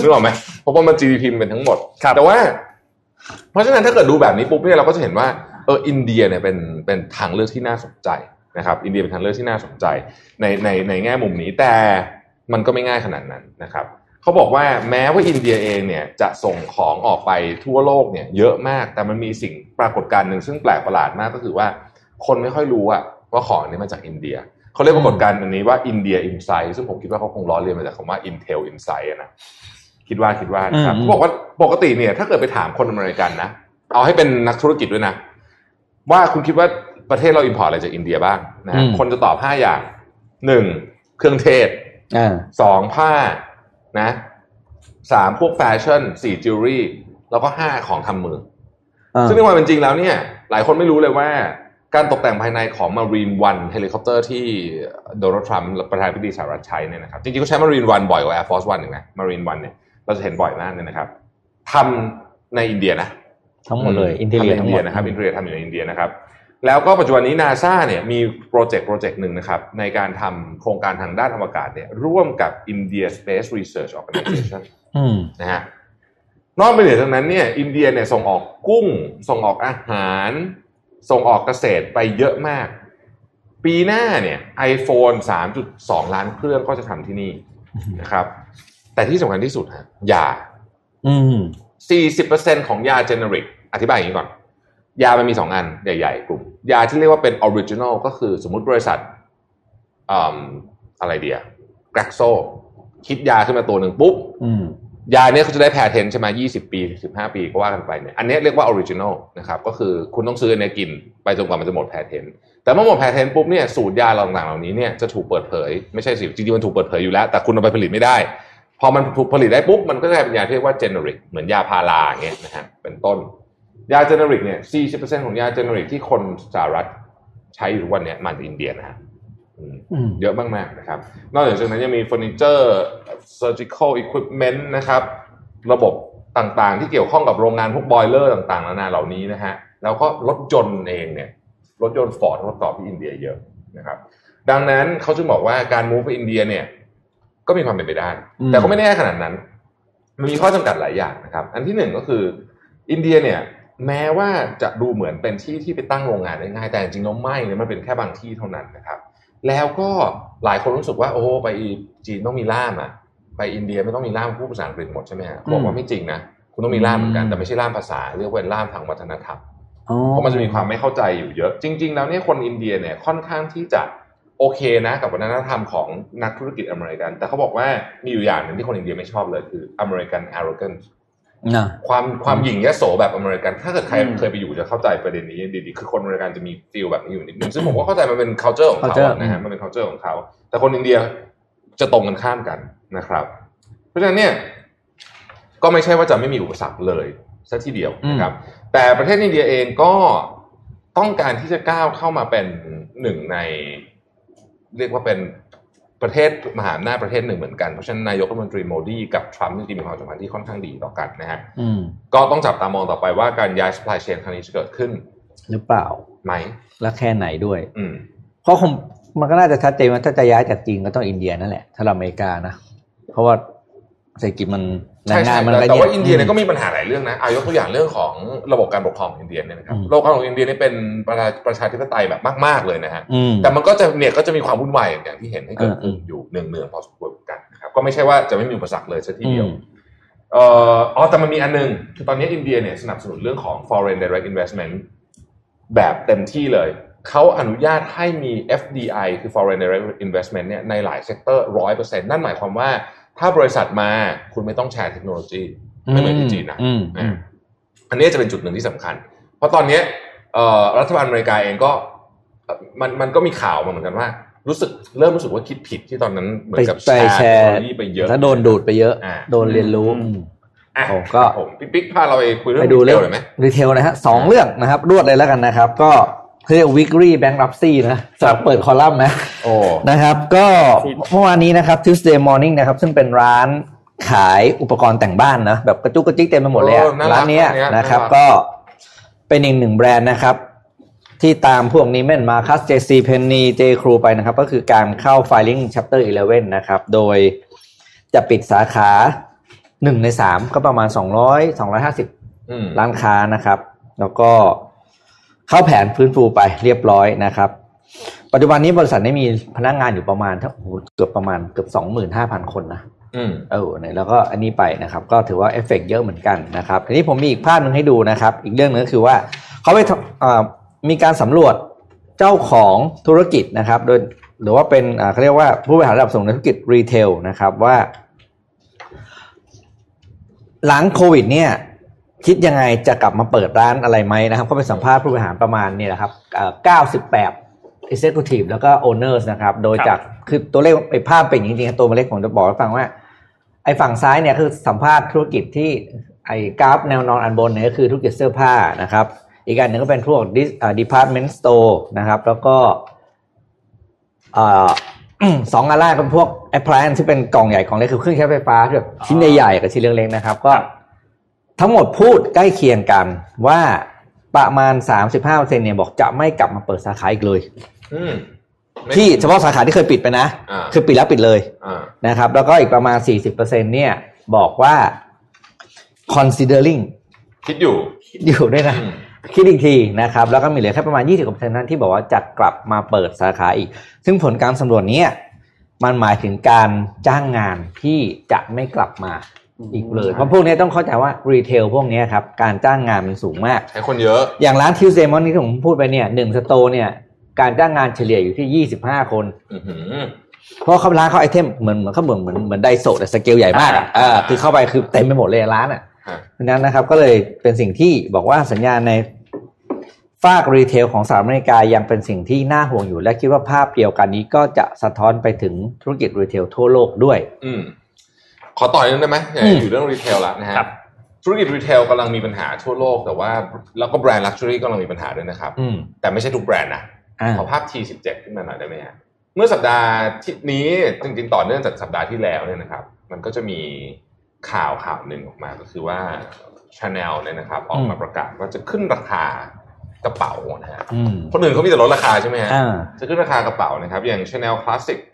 นึกออกไหมเพราะว่ามัน GDP มันเป็นทั้งหมดครับแต่ว่า เพราะฉะนั้นถ้าเกิดดูแบบนี้ปุ๊บเนี่ยเราก็จะเห็นว่าเอออินเดียเนี่ยเป็นเป็นทางเลือกที่น่าสนใจนะครับ อินเดียเป็นทางเลือกที่น่าสนใจในในในแง่มุมนี้แต่มันก็ไม่ง่ายขนาดนั้นนะครับเขาบอกว่าแม้ว่าอินเดียเองเนี่ยจะส่งของออกไปทั่วโลกเนี่ย เยอะมากแต่มันมีสิ่งปรากฏการณ์หนึ่งซึ่งแปลกประหลาดมากก็คือว่า คนไม่ค่อยรู้อะ ว่าของอันนี้มาจากอินเดียเขาเรียกปรากฏการณ์อันนี้ว่าอินเดียอินไซด์ซึ่งผมคิดว่าเขาคงล้อเลียนมาจากคำว่า Intel Insight อะนะคิดว่าคิดว่านะครับอืมเขาบอกว่าปกติเนี่ย ถ้าเกิดไปถามคนอเมริกันนะเอาให้เป็นนักธุรกิจด้วยนะ ว่าคุณคิดว่าประเทศเรา import อะไรจากอินเดียบ้างนะฮะคนจะตอบห้าอย่างหนึ่งเครื่องเทศอ่าสองผ้านะสามพวกแฟชั่นสี่จิวเวลรี่แล้วก็ห้าของทำมืออ่าซึ่งในความเป็นจริงแล้วเนี่ย หลายคนไม่รู้เลยว่า การตกแต่งภายในของ Marine One เฮลิคอปเตอร์ที่โดนัลด์ทรัมป์ประธานาธิบดีสหรัฐใช้เนี่ยนะครับจริงๆก็ใช้ Marine One บ่อยกว่า Air Force One อีกนะ Marine One เนี่ยเราจะเห็นบ่อยมากเนี่ยนะครับทำในอินเดียนะทั้งหมดเลย interior ทั้งหมดทำในอินเทเลียทำในทั้อิงนหมเดีดยนะครับ interior ทำอยู่ในอินเดียนะครับแล้วก็ปัจจุบันนี้นาซาเนี่ยมี project project หนึ่งนะครับในการทำโครงการทางด้านอวกาศเนี่ยร่วมกับ India Space Research Organization อืมนะฮะนอกไปเหนือจากนั้นเนี่ยอินเดียเนี่ยส่งออกกุ้ง ส่งออกอาหาร ส่งออกเกษตรไปเยอะมาก ปีหน้าเนี่ย iPhone 3.2 ล้านเครื่องก็จะทำที่นี่นะครับ แต่ที่สำคัญที่สุดฮะยาอืม40%ของยา generic อธิบายอย่างนี้ก่อน ยามันมีสองอันใหญ่ๆ กลุ่ม ยาที่เรียกว่าเป็น original ก็คือสมมุติบริษัทอืมอะไรดีอะ Glaxo คิดยาขึ้นมาตัวหนึ่งปุ๊บอืม ยาเนี้ยเขาจะได้ patent ใช่ไหมยี่สิบปีสิบห้าปีก็ว่ากันไปเนี่ยอันนี้เรียกว่า original นะครับก็คือคุณต้องซื้อเนี้ยกินไปจนกว่ามันจะหมด patent แต่เมื่อหมด patent ปุ๊บเนี่ยสูตรยาต่างๆเหล่านี้เนี่ยจะถูกเปิดเผย ไม่ใช่สิจริงๆมันถูกเปิดเผยอยู่แล้ว แต่คุณเอาไปผลิตไม่ได้ พอมันถูกผลิตได้ปุ๊บมันก็กลายเป็นยาที่เรียกว่า generic เหมือนยาพาราอย่างเงี้ยนะฮะเป็นต้นยา generic เนี่ย40%ของยา generic ที่คนสหรัฐใช้อยู่ทุกวันเนี่ยมาจากอินเดียนะฮะอืมอืม เยอะมากๆนะครับ นอกจากนั้นยังมีเฟอร์นิเจอร์ surgical equipment นะครับ ระบบต่างๆ ที่เกี่ยวข้องกับโรงงานพวก boiler ต่างๆนานาเหล่านี้นะฮะ แล้วก็รถยนต์เองเนี่ย รถยนต์ฟอร์ดทดสอบที่อินเดียเยอะนะครับ ดังนั้นเขาจึงบอกว่าการ move ไปอินเดียเนี่ย ก็มีความเป็นไปได้อืมแต่ก็ไม่แน่ขนาดนั้น มันมีข้อจำกัดหลายอย่างนะครับ อันที่หนึ่งก็คืออินเดียเนี่ยแม้ว่าจะดูเหมือนเป็นที่ที่ไปตั้งโรงงานได้ง่าย แต่จริงๆแล้วไม่เนี่ยมันเป็นแค่บางที่เท่านั้นนะครับ แล้วก็หลายคนรู้สึกว่าโอ้ไปจีนต้องมีล่ามอะ ไปอินเดียไม่ต้องมีล่ามพูดภาษาอังกฤษหมดใช่ไหมฮะเขาบอกว่าไม่จริงนะคุณต้องมีล่ามเหมือนกันแต่ไม่ใช่ล่ามภาษาเรียกว่าเป็นล่ามทางวัฒนธรรมอ๋อเพราะมันจะมีความไม่เข้าใจอยู่เยอะ จริง ๆ แล้วเนี่ยคนอินเดียเนี่ยค่อนข้างที่จะโอเคนะกับวัฒนธรรมของนักธุรกิจอเมริกัน แต่เขาบอกว่ามีอยู่อย่างหนึ่งที่คนอินเดียไม่ชอบเลยคืออเมริกัน arrogance นะ ความความหยิ่งยโสแบบอเมริกัน ถ้าเกิดใครอืมเคยไปอยู่จะเข้าใจประเด็นนี้ดีๆ คือคนอเมริกันจะมี feel แบบนี้อยู่นิดนึงซึ่งผมก็เข้าใจมันเป็น culture ของเขา culture อะนะฮะมันเป็น culture ของเขา แต่คนอินเดียจะตรงกันข้ามกันนะครับ เพราะฉะนั้นเนี่ย ก็ไม่ใช่ว่าจะไม่มีอุปสรรคเลยซะทีเดียวนะครับ แต่ประเทศอินเดียเองก็ต้องการที่จะก้าวเข้ามาเป็นหนึ่งใน เรียกว่าเป็น ประเทศมหาอำนาจประเทศหนึ่งเหมือนกันเพราะฉะนั้นนายกรัฐมนตรีโมดีกับทรัมป์จริงๆมีความสัมพันธ์ที่ค่อนข้างดีต่อกันนะฮะอืมก็ต้องจับตามองต่อไปว่าการย้าย supply chain ครั้งนี้จะเกิดขึ้น หรือเปล่าไหมและแค่ไหนด้วย อืมเพราะคงมันก็น่าจะชัดเจนว่าถ้าจะย้ายจากจีนก็ต้องอินเดียนั่นแหละถ้าเราอเมริกานะ เพราะว่าเศรษฐกิจมันแร ใช่งงาใช่นมันแต่อะไรแต่เนี่ยว่าอินเดียเนี่ยก็มีปัญหาหลายเรื่องนะอายกตัวอย่างเรื่องของระบบการปกครองของอินเดียเนี่ยนะครับอืมระบบการปกครองของอินเดียเนี่ยเป็นประชาประชาธิปไตยแบบมากๆเลยนะฮะอืมแต่มันก็จะเนี่ยก็จะมีความวุ่นวายอย่างที่เห็นให้เกิดขึ้นเอออยู่เนืองๆพอสมควรเหมือนกันนะครับก็ไม่ใช่ว่าจะไม่มีอุปสรรคเลยซะทีอืเดียวมเอ่อ๋อแต่มันมีอันนึงคือตอนนี้อินเดียเนี่ยสนับสนุนเรื่องของ foreign direct investment แบบเต็มที่เลยเขาอนุญาตให้มี FDI คือ foreign direct investment เนี่ยในหลาย sector ร้อยเปอร์เซ็นต์นั่นหมายความว่า ถ้าบริษัทมาคุณไม่ต้องแชร์เทคโนโลยีไม่เหมือนที่จีนนะอืมอ่าอันนี้จะเป็นจุดหนึ่งที่สำคัญ เพราะตอนเนี้ยเอ่อรัฐบาลอเมริกาเองก็เอ่อมันมันก็มีข่าวมาเหมือนกันว่า รู้สึกเริ่มรู้สึกว่าคิดผิดที่ตอนนั้นเหมือนกับไปแชร์แชเทคร์โนโลยีไปเยอะแล้วโดนดูดไปเยอะอ่าโดนเรียนรู้อืมอืมอะโอ้ก็ครับผมพี่ปิ๊กพาเราไปไปดูเรื่อง retail เลยไหม retail นะฮะสองเรื่องนะครับ รวดเลยแล้วกันนะครับ ก็ เรียก weekly bankruptcy นะสำหรับเปิดคอลัมน์นะโอ้นะครับ ก็เมื่อวานนี้นะครับ Tuesday Morning นะครับ ซึ่งเป็นร้านขายอุปกรณ์แต่งบ้านนะ แบบกระจุกกระจิกเต็มไปหมดเลยอะโอ้น่ารักร้านเนี้ยร้านเนี้ยนะครับน่ารักก็เป็นอีกหนึ่งแบรนด์นะครับ ที่ตามพวก Neiman Marcus JC Penney J Crew ไปนะครับ ก็คือการเข้า filing chapter 11 นะครับ โดยจะปิดสาขาหนึ่งในสามก็ประมาณ200 250อืมร้านค้านะครับ แล้วก็ เข้าแผนฟื้นฟูไปเรียบร้อยนะครับ ปัจจุบันนี้บริษัทนี้มีพนักงานอยู่ประมาณทั้งโอ้โหเกือบประมาณเกือบสองหมื่นห้าพันคนนะอืมเออเนี่ยแล้วก็อันนี้ไปนะครับ ก็ถือว่าเอฟเฟกต์เยอะเหมือนกันนะครับทีนี้ผมมีอีกภาพหนึ่งให้ดูนะครับ อีกเรื่องหนึ่งก็คือว่าเขาไปทำอ่ามีการสำรวจเจ้าของธุรกิจนะครับ โดยหรือว่าเป็นอ่าเขาเรียกว่าผู้บริหารระดับสูงในธุรกิจรีเทลนะครับว่า หลังโควิด เนี่ย คิดยังไงจะกลับมาเปิดร้านอะไรไหมนะครับ ก็ไปสัมภาษณ์ผู้บริหารประมาณเนี่ยนะครับเอ่อ98 executive แล้วก็ owners นะครับ โดยครับจากคือตัวเลขไอ้ภาพเป็นอย่างนี้จริงๆตัวเล็กผมจะบอกให้ฟังว่า ไอ้ฝั่งซ้ายเนี่ยคือสัมภาษณ์ธุรกิจที่ไอ้กราฟแนวนอนอันบนเนี่ยก็คือธุรกิจเสื้อผ้านะครับ อีกอันหนึ่งก็เป็นพวก dis- อ่า department store นะครับ แล้วก็อ่าสองอันแรกเป็นพวก appliance ที่เป็นกล่องใหญ่กล่องเล็กคือเครื่องใช้ไฟฟ้าที่แบบชิ้นใหญ่ๆกับชิ้นเล็กๆนะครับ ก็ ทั้งหมดพูดใกล้เคียงกันว่าประมาณ35%เนี่ยบอกจะไม่กลับมาเปิดสาขาอีกเลยอืมไม่ที่เฉพาะสาขาที่เคยปิดไปนะอ่าคือปิดแล้วปิดเลยอ่านะครับ แล้วก็อีกประมาณ40%เนี่ยบอกว่า considering คิดอยู่อยู่ด้วยนะอืมคิดอีกทีนะครับ แล้วก็มีเหลือแค่ประมาณ20%นั้นที่บอกว่าจะกลับมาเปิดสาขาอีก ซึ่งผลการสำรวจเนี้ยมันหมายถึงการจ้างงานที่จะไม่กลับมา อีกเลยเพราะพวกนี้ต้องเข้าใจว่ารีเทลพวกนี้ครับ การจ้างงานมันสูงมาก ใช้คนเยอะ อย่างร้านทิวเซมอนที่ผมพูดไปเนี่ยหนึ่งสโตร์เนี่ยการจ้างงานเฉลี่ยอยู่ที่25คนอือหือเพราะเขาร้านเขา item เหมือนเหมือนเขาเหมือนเหมือนเหมือน Daiso แต่สเกลใหญ่มากอะอ่าเออคือเข้าไปคือเต็มไปหมดเลยร้านอะฮะเพราะฉะนั้นนะครับ ก็เลยเป็นสิ่งที่บอกว่าสัญญาณในภาค retail ของสหรัฐอเมริกายังเป็นสิ่งที่น่าห่วงอยู่ และคิดว่าภาพเดียวกันนี้ก็จะสะท้อนไปถึงธุรกิจ retail ทั่วโลกด้วยอืม ขอต่ออีกนิดได้ไหมอย่าอืมอยู่เรื่อง retail แล้วนะฮะครับธุรกิจ retail กำลังมีปัญหาทั่วโลกแต่ว่าแล้วก็แบรนด์ luxury กำลังมีปัญหาด้วยนะครับอืมแต่ไม่ใช่ทุกแบรนด์นะอ่าขอภาพ T17 ขึ้นมาหน่อยได้ไหมฮะเมื่อสัปดาห์ที่นี้จริงๆต่อเนื่องจากสัปดาห์ที่แล้วเนี่ยนะครับ มันก็จะมีข่าวข่าวหนึ่งออกมาก็คือว่า Chanel เนี่ยนะครับ ออกมาประกาศว่าจะขึ้นราคากระเป๋านะฮะอืมคนอื่นเขามีแต่ลดราคาใช่ไหมฮะอ่าจะขึ้นราคากระเป๋านะครับ อย่าง Chanel Classic 2.55ซึ่งผมก็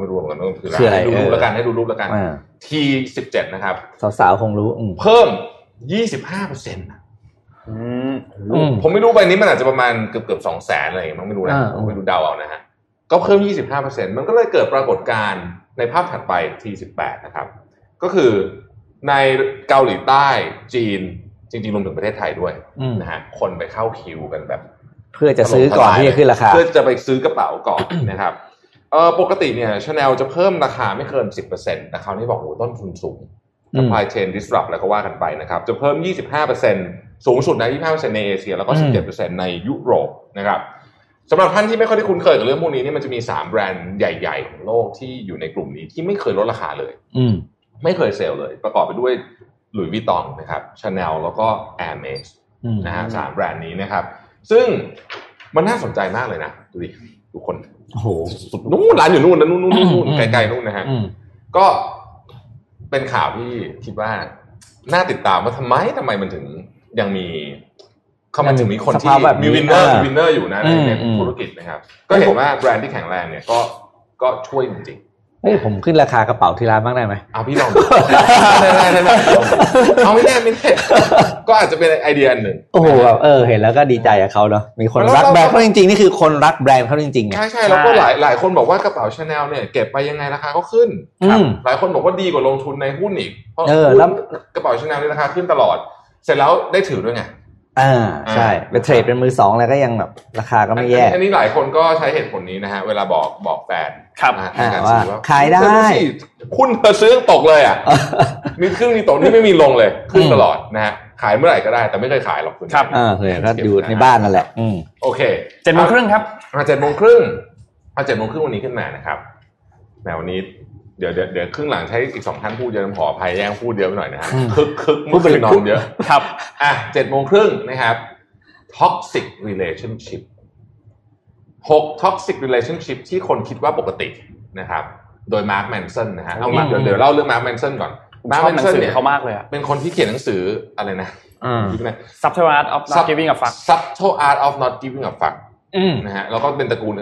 ไม่รู้เหมือนกันว่ามันคืออะไรคืออะไรให้ดูรูปเออแล้วกันให้ดูรูปแล้วกันอ่า T17 นะครับ สาวๆคงรู้อืมเพเพิ่ม25เปอร์เซ็นต์อืมอืมผมไม่รู้ใบนี้มันอาจจะประมาณเกือบเกือบสองแสนอะไรอย่างเงี้ยมั้งไม่รู้นะอ่าผมไม่รู้เดาเอานะฮะก็เพิ่ม 25เปอร์เซ็นต์มันก็เลยเกิดปรากฏการณ์ในภาพถัดไป T18 นะครับ ก็คือในเกาหลีใต้จีนจริงๆรวมถึงประเทศไทยด้วยอืมนะฮะคนไปเข้าคิวกันแบบ เพื่อจะซื้อก่อนที่จะขึ้นราคาเพื่อจะไปซื้อกระเป๋าก่อนนะครับ เออปกติเนี่ยชาแนลจะเพิ่มราคาไม่เกิน 10%แต่คราวนี้บอกโอ้โหต้นทุนสูงอืม supply chain disrupt แล้วก็ว่ากันไปนะครับ จะเพิ่ม 25%สูงสุดนะ25%ในเอเชียแล้วก็ 17%ในยุโรปนะครับสำหรับท่านที่ไม่ค่อยได้คุ้นเคยกับเรื่องพวกนี้เนี่ยมันจะมี 3 แบรนด์ใหญ่ ๆ ของโลกที่อยู่ในกลุ่มนี้ที่ไม่เคยลดราคาเลย อืมไม่เคยเซลล์เลย ประกอบไปด้วย Louis Vuitton นะครับชาแนลแล้วก็ Air m a x อืมนะฮะสามแบรนด์นี้นะครับ ซึ่งมันน่าสนใจมากเลยนะ ดูดิทุกคน โอ้โหสุดนู่นร้านอยู่นู่นนะนู่นนู่นนู่นอืมไกลๆนู่นนะฮะอืมก็เป็นข่าวที่คิดว่าน่าติดตามว่าทำไมทำไมมันถึงยังมีเขามันถึงมีคนที่สภาพแบบนี้มี winner อ่า winner อยู่นะในในอืมธุรกิจนะครับ ก็เห็นว่าแบรนด์ที่แข็งแรงเนี่ยก็ก็ช่วยจริง เฮ้ยผมขึ้นราคากระเป๋าที่ร้านบ้างได้ไหมๆเอาพี่ลองดูได้ได้ได้ได้เอาไม่แน่ไม่แน่ก็อาจจะเป็นไอเดียอันหนึ่งโอ้โหแบบเออเห็นแล้วก็ดีใจกับเขาเนาะมีคนแล้วรักเราแบรนด์เขาจริงๆนี่คือคนรักแบรนด์เขาจริงๆไงใช่ใช่แล้วก็หลายหลายคนบอกว่ากระเป๋าชาแนลเนี่ยเก็บไปยังไงราคาก็ขึ้นอืมหลายคนบอกว่าดีกว่าลงทุนในหุ้นอีกเพราะเออหุ้นแล้วกระเป๋าชาแนลนี่ราคาขึ้นตลอด เสร็จแล้วได้ถือด้วยไง อ่าใช่อ่าเป็น trade เป็นมือสองแล้วก็ยังแบบราคาก็ไม่แย่อันอันนี้หลายคนก็ใช้เหตุผลนี้นะฮะเวลาบอกบอกแฟนครับนะฮะอ่าในการว่าซื้อขายได้เธอสิหุ้นเธอซื้อยังตกเลยอะมีขึ้นมีตกนี่ไม่มีลงเลยขึ้นตลอดนะฮะขายเมื่อไหร่ก็ได้แต่ไม่เคยขายหรอกคุณครับอ่าเคยก็อยู่ในบ้านนั่นแหละอืมโอเคเจ็ดโมงครึ่งครับมาเจ็ดโมงครึ่งเอาเจ็ดโมงครึ่งวันนี้ขึ้นมานะครับแหมวันนี้ เดี๋ยวเดี๋ยวเดี๋ยวครึ่งหลังใช้อีกสองท่านพูดเยอะขออภัยแย่งพูดเยอะไปหน่อยนะฮะอืมคึกคึกพูเมื่ดอไปคืเลยนนอนเยอะครับ อะเจ็ดโมงครึ่งนะครับ toxic relationship หก toxic relationship ที่คนคิดว่าปกตินะครับ โดย Mark Manson นะฮะเอามาอืมเดี๋ยวเดี๋ยวเล่าเรื่อง Mark Manson ก่อนผม Mark Manson เนี่ยชอบหนังสือเขามากเลยอะเป็นคนที่เขียนหนังสืออะไรนะอืมยุคไหน Subtle Art of Not Giving a Fuck subtle art of not giving a fuck อืม นะฮะแล้วก็เป็นตระกูล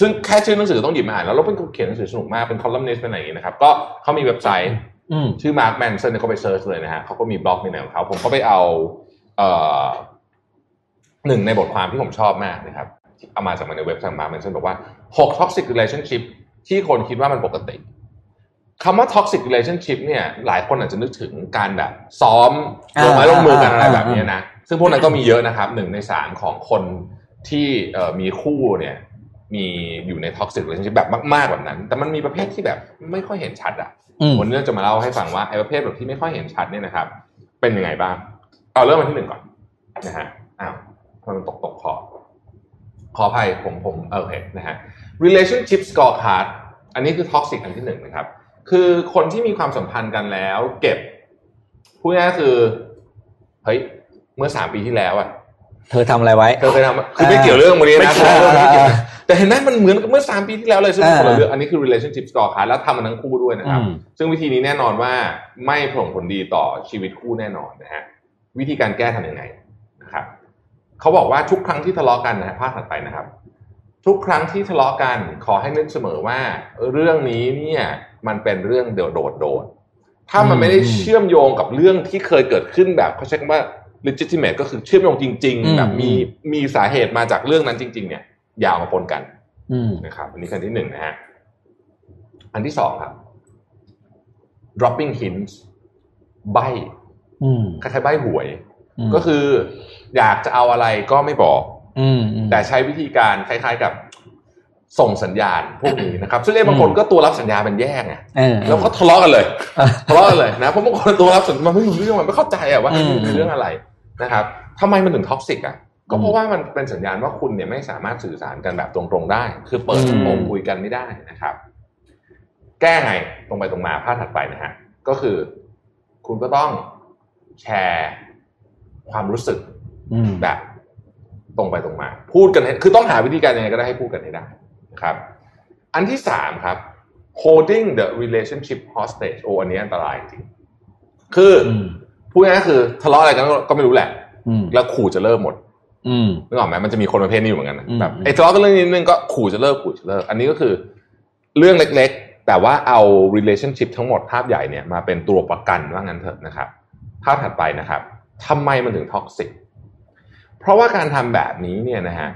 ซึ่งแค่ชื่อหนังสือต้องหยิบมาอ่านแล้วเราเป็นคนเขียนหนังสือสนุกมากเป็นคอลัมนิสต์เป็นอะไรอย่างนี้นะครับ ก็เขามีเว็บไซต์อืมชื่อ Mark Manson เนี่ยเขาไป search เลยนะฮะเขาก็มีบล็อกในแนวของเขาผมก็ไปเอาเอ่อหนึ่งในบทความที่ผมชอบมากนะครับที่เอามาจากในเว็บไซต์มาร์คแมนสันบอกว่าหก toxic relationship ที่คนคิดว่ามันปกติคำว่า toxic relationship เนี่ยหลายคนอาจจะนึกถึงการแบบ ซ้อมอ่าลงไม้ลงมือกันอะไรอ่าแบบนี้นะ ซึ่งพวกนั้นก็มีเยอะนะครับหนึ่งในสามของคน ที่เอ่อมีคู่เนี่ยมีอยู่ใน toxic relationship แบบมากๆแบบนั้น แต่มันมีประเภทที่แบบไม่ค่อยเห็นชัดอะอืมวันนี้เราจะมาเล่าให้ฟังว่าไอ้ประเภทแบบที่ไม่ค่อยเห็นชัดเนี่ยนะครับ เป็นยังไงบ้างเอาเริ่มมาที่หนึ่งก่อนนะฮะอ้าวทำไมมันตกตกคอขออภัยผมผมเออโอเคนะฮะ relationship scorecard อันนี้คือ toxic อันที่หนึ่งนะครับ คือคนที่มีความสัมพันธ์กันแล้ว เก็บพูดง่ายๆคือเฮ้ยเมื่อสามปีที่แล้วอะ เธอทำอะไรไว้เธอเคยทำคือไม่เกี่ยวเรื่องวันนี้ไม่นะเกี่ยวเรื่องไม่เกี่ยวอ่าแต่เห็นไหมมันเหมือนกับเมื่อสามปีที่แล้วเลยซึ่งมันคนละอ่าเรื่องอันนี้คือ relationship scorecard แล้วทำมันทั้งคู่ด้วยนะครับอืมซึ่งวิธีนี้แน่นอนว่าไม่ส่งผลดีต่อชีวิตคู่แน่นอนนะฮะวิธีการแก้ทำยังไงนะครับเขาบอกว่าทุกครั้งที่ทะเลาะกันนะฮะภาพถัดไปนะครับ ทุกครั้งที่ทะเลาะกันขอให้นึกเสมอว่าเรื่องนี้เนี่ยมันเป็นเรื่องเดโดดโดดๆถ้ามันไม่ได้เชื่อมโยงกับเรื่องที่เคยเกิดขึ้นแบบเขาใช้คำว่า legitimate ก็คือเชื่อมโยงจริงอืมๆแบบมีมีสาเหตุมาจากเรื่องนั้นจริง ๆ เนี่ยอย่าเอามาปนกันอืมนะครับอันนี้ขั้นที่หนึ่งนะฮะอันที่สองครับ dropping hints ใบอืมคล้ายๆใบหวยมก็คือ อยากจะเอาอะไรก็ไม่บอกอืมอืมแต่ใช้วิธีการคล้าย ๆ กับ ส่งสัญญาณพวกนี้นะครับซึ่งเองบางคนก็ตัวรับสัญญาณเป็นแย่ไงเออแล้วก็ทะเลาะกันเลยทะเลาะกันเลยนะเพราะบางคนตัวรับสัญญาณมันไม่รู้เรื่องมันไม่เข้าใจอะว่าอืมมันเป็นเรื่องอะไรนะครับทำไมมันถึง toxic อะก็เพราะอืมว่ามันเป็นสัญญาณว่าคุณเนี่ยไม่สามารถสื่อสารกันแบบตรงๆได้ คือเปิดอืมโปงคุยกันไม่ได้นะครับ แก้ไงตรงไปตรงมาภาพถัดไปนะฮะก็คือ คุณก็ต้องแชร์ความรู้สึกอืมแบบตรงไปตรงมา พูดกันให้คือต้องหาวิธีการยังไงก็ได้ให้พูดกันให้ได้นะ ครับ อันที่สามครับ holding the relationship hostage โอ้อันนี้อันตรายจริงคือออืมพูดง่ายๆคือทะเลาะอะไรกันก็ก็ไม่รู้แหละอืมแล้วขู่จะเลิกหมดอืมนึกออกไหมมันจะมีคนประเภทนี้อยู่เหมือนกันนะอืมแบบไอ้ทะเลาะกันเรื่องนี้นึงก็ขู่จะเลิกขู่จะเลิก อันนี้ก็คือเรื่องเล็กๆ แต่ว่าเอา relationship ทั้งหมดภาพใหญ่เนี่ยมาเป็นตัวประกันว่างั้นเถอะนะครับ ภาพถัดไปนะครับทำไมมันถึง toxic เพราะว่าการทำแบบนี้เนี่ยนะฮะ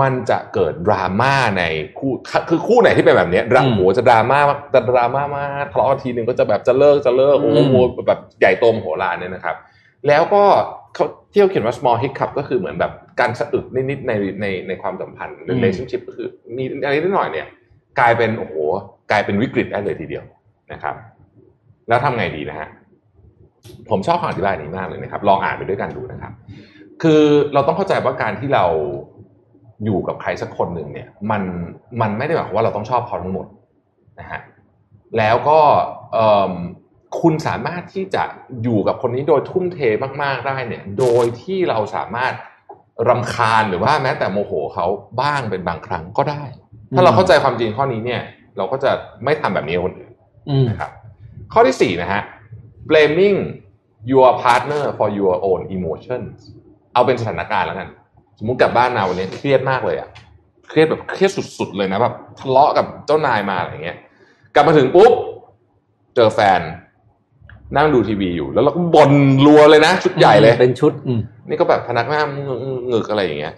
มันจะเกิดดราม่าในคู่คือคู่ไหนที่เป็นแบบเนี้ยดราอืมโหจะดราม่าจะดราม่ามากทะเลาะกันทีหนึ่งก็จะแบบจะเลิกจะเลิกโอ้โหแบบใหญ่โตมโหฬารเนี่ยนะครับ แล้วก็เขาเที่ยวเขียนว่า small hiccup ก็คือเหมือนแบบการสะอึกนิดๆในในในความสัมพันธ์ relationship ก็คือมีอะไรนิดหน่อยเนี่ย กลายเป็นโอ้โหกลายเป็นวิกฤตได้เลยทีเดียวนะครับ แล้วทำไงดีนะฮะผมชอบคำอธิบายนี้มากเลยนะครับ ลองอ่านไปด้วยกันดูนะครับ คือเราต้องเข้าใจว่าการที่เรา อยู่กับใครสักคนหนึ่งเนี่ยมันมันไม่ได้หมายความว่าเราต้องชอบเขาทั้งหมดนะฮะแล้วก็เอิ่มคุณสามารถที่จะอยู่กับคนนี้โดยทุ่มเทมากๆได้เนี่ย โดยที่เราสามารถรำคาญหรือว่าแม้แต่โมโหเขาบ้างเป็นบางครั้งก็ได้ ถ้าเราเข้าใจความจริงข้อนี้เนี่ย เราก็จะไม่ทำแบบนี้กับคนอื่นอืมนะครับ ข้อที่สี่นะฮะ blaming your partner for your own emotions เอาเป็นสถานการณ์แล้วกัน สมมุติกลับบ้านมาวันนี้เครียดมากเลยอะเครียดแบบเครียดสุด ๆ เลยนะแบบทะเลาะกับเจ้านายมาอะไรเงี้ย กลับมาถึงปุ๊บเจอแฟน นั่งดูทีวีอยู่ แล้วเราก็บ่นรัวเลยนะ ชุดใหญ่เลยเป็นชุดอืมนี่ก็แบบพนักหน้าเงึกอะไรอย่างเงี้ย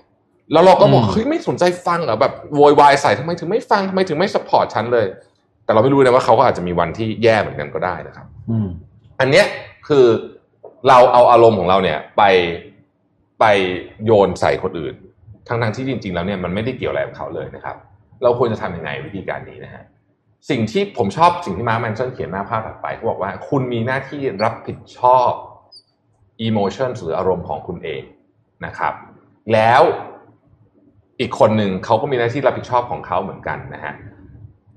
แล้วเราก็บอกอืมเฮ้ยไม่สนใจฟังเหรอแบบโวยวายใส่ทำไมถึงไม่ฟังทำไมถึงไม่สปอร์ตฉันเลย แต่เราไม่รู้นะว่าเขาก็อาจจะมีวันที่แย่เหมือนกันก็ได้นะครับอืมอันเนี้ยคือเราเอาอารมณ์ของเราเนี่ย ไป ไปโยนใส่คนอื่น ทั้งทที่จริง ๆ แล้วเนี่ยมันไม่ได้เกี่ยวอะไรกับเขาเลยนะครับ เราควรจะทำยังไงวิธีการนี้นะฮะสิ่งที่ผมชอบสิ่งที่มาร์คแมนสันเขียนหน้าภาพถัดไปเขาบอกว่า คุณมีหน้าที่รับผิดชอบ emotion หรืออารมณ์ของคุณเองนะครับ แล้วอีกคนหนึ่งเขาก็มีหน้าที่รับผิดชอบของเขาเหมือนกันนะฮะ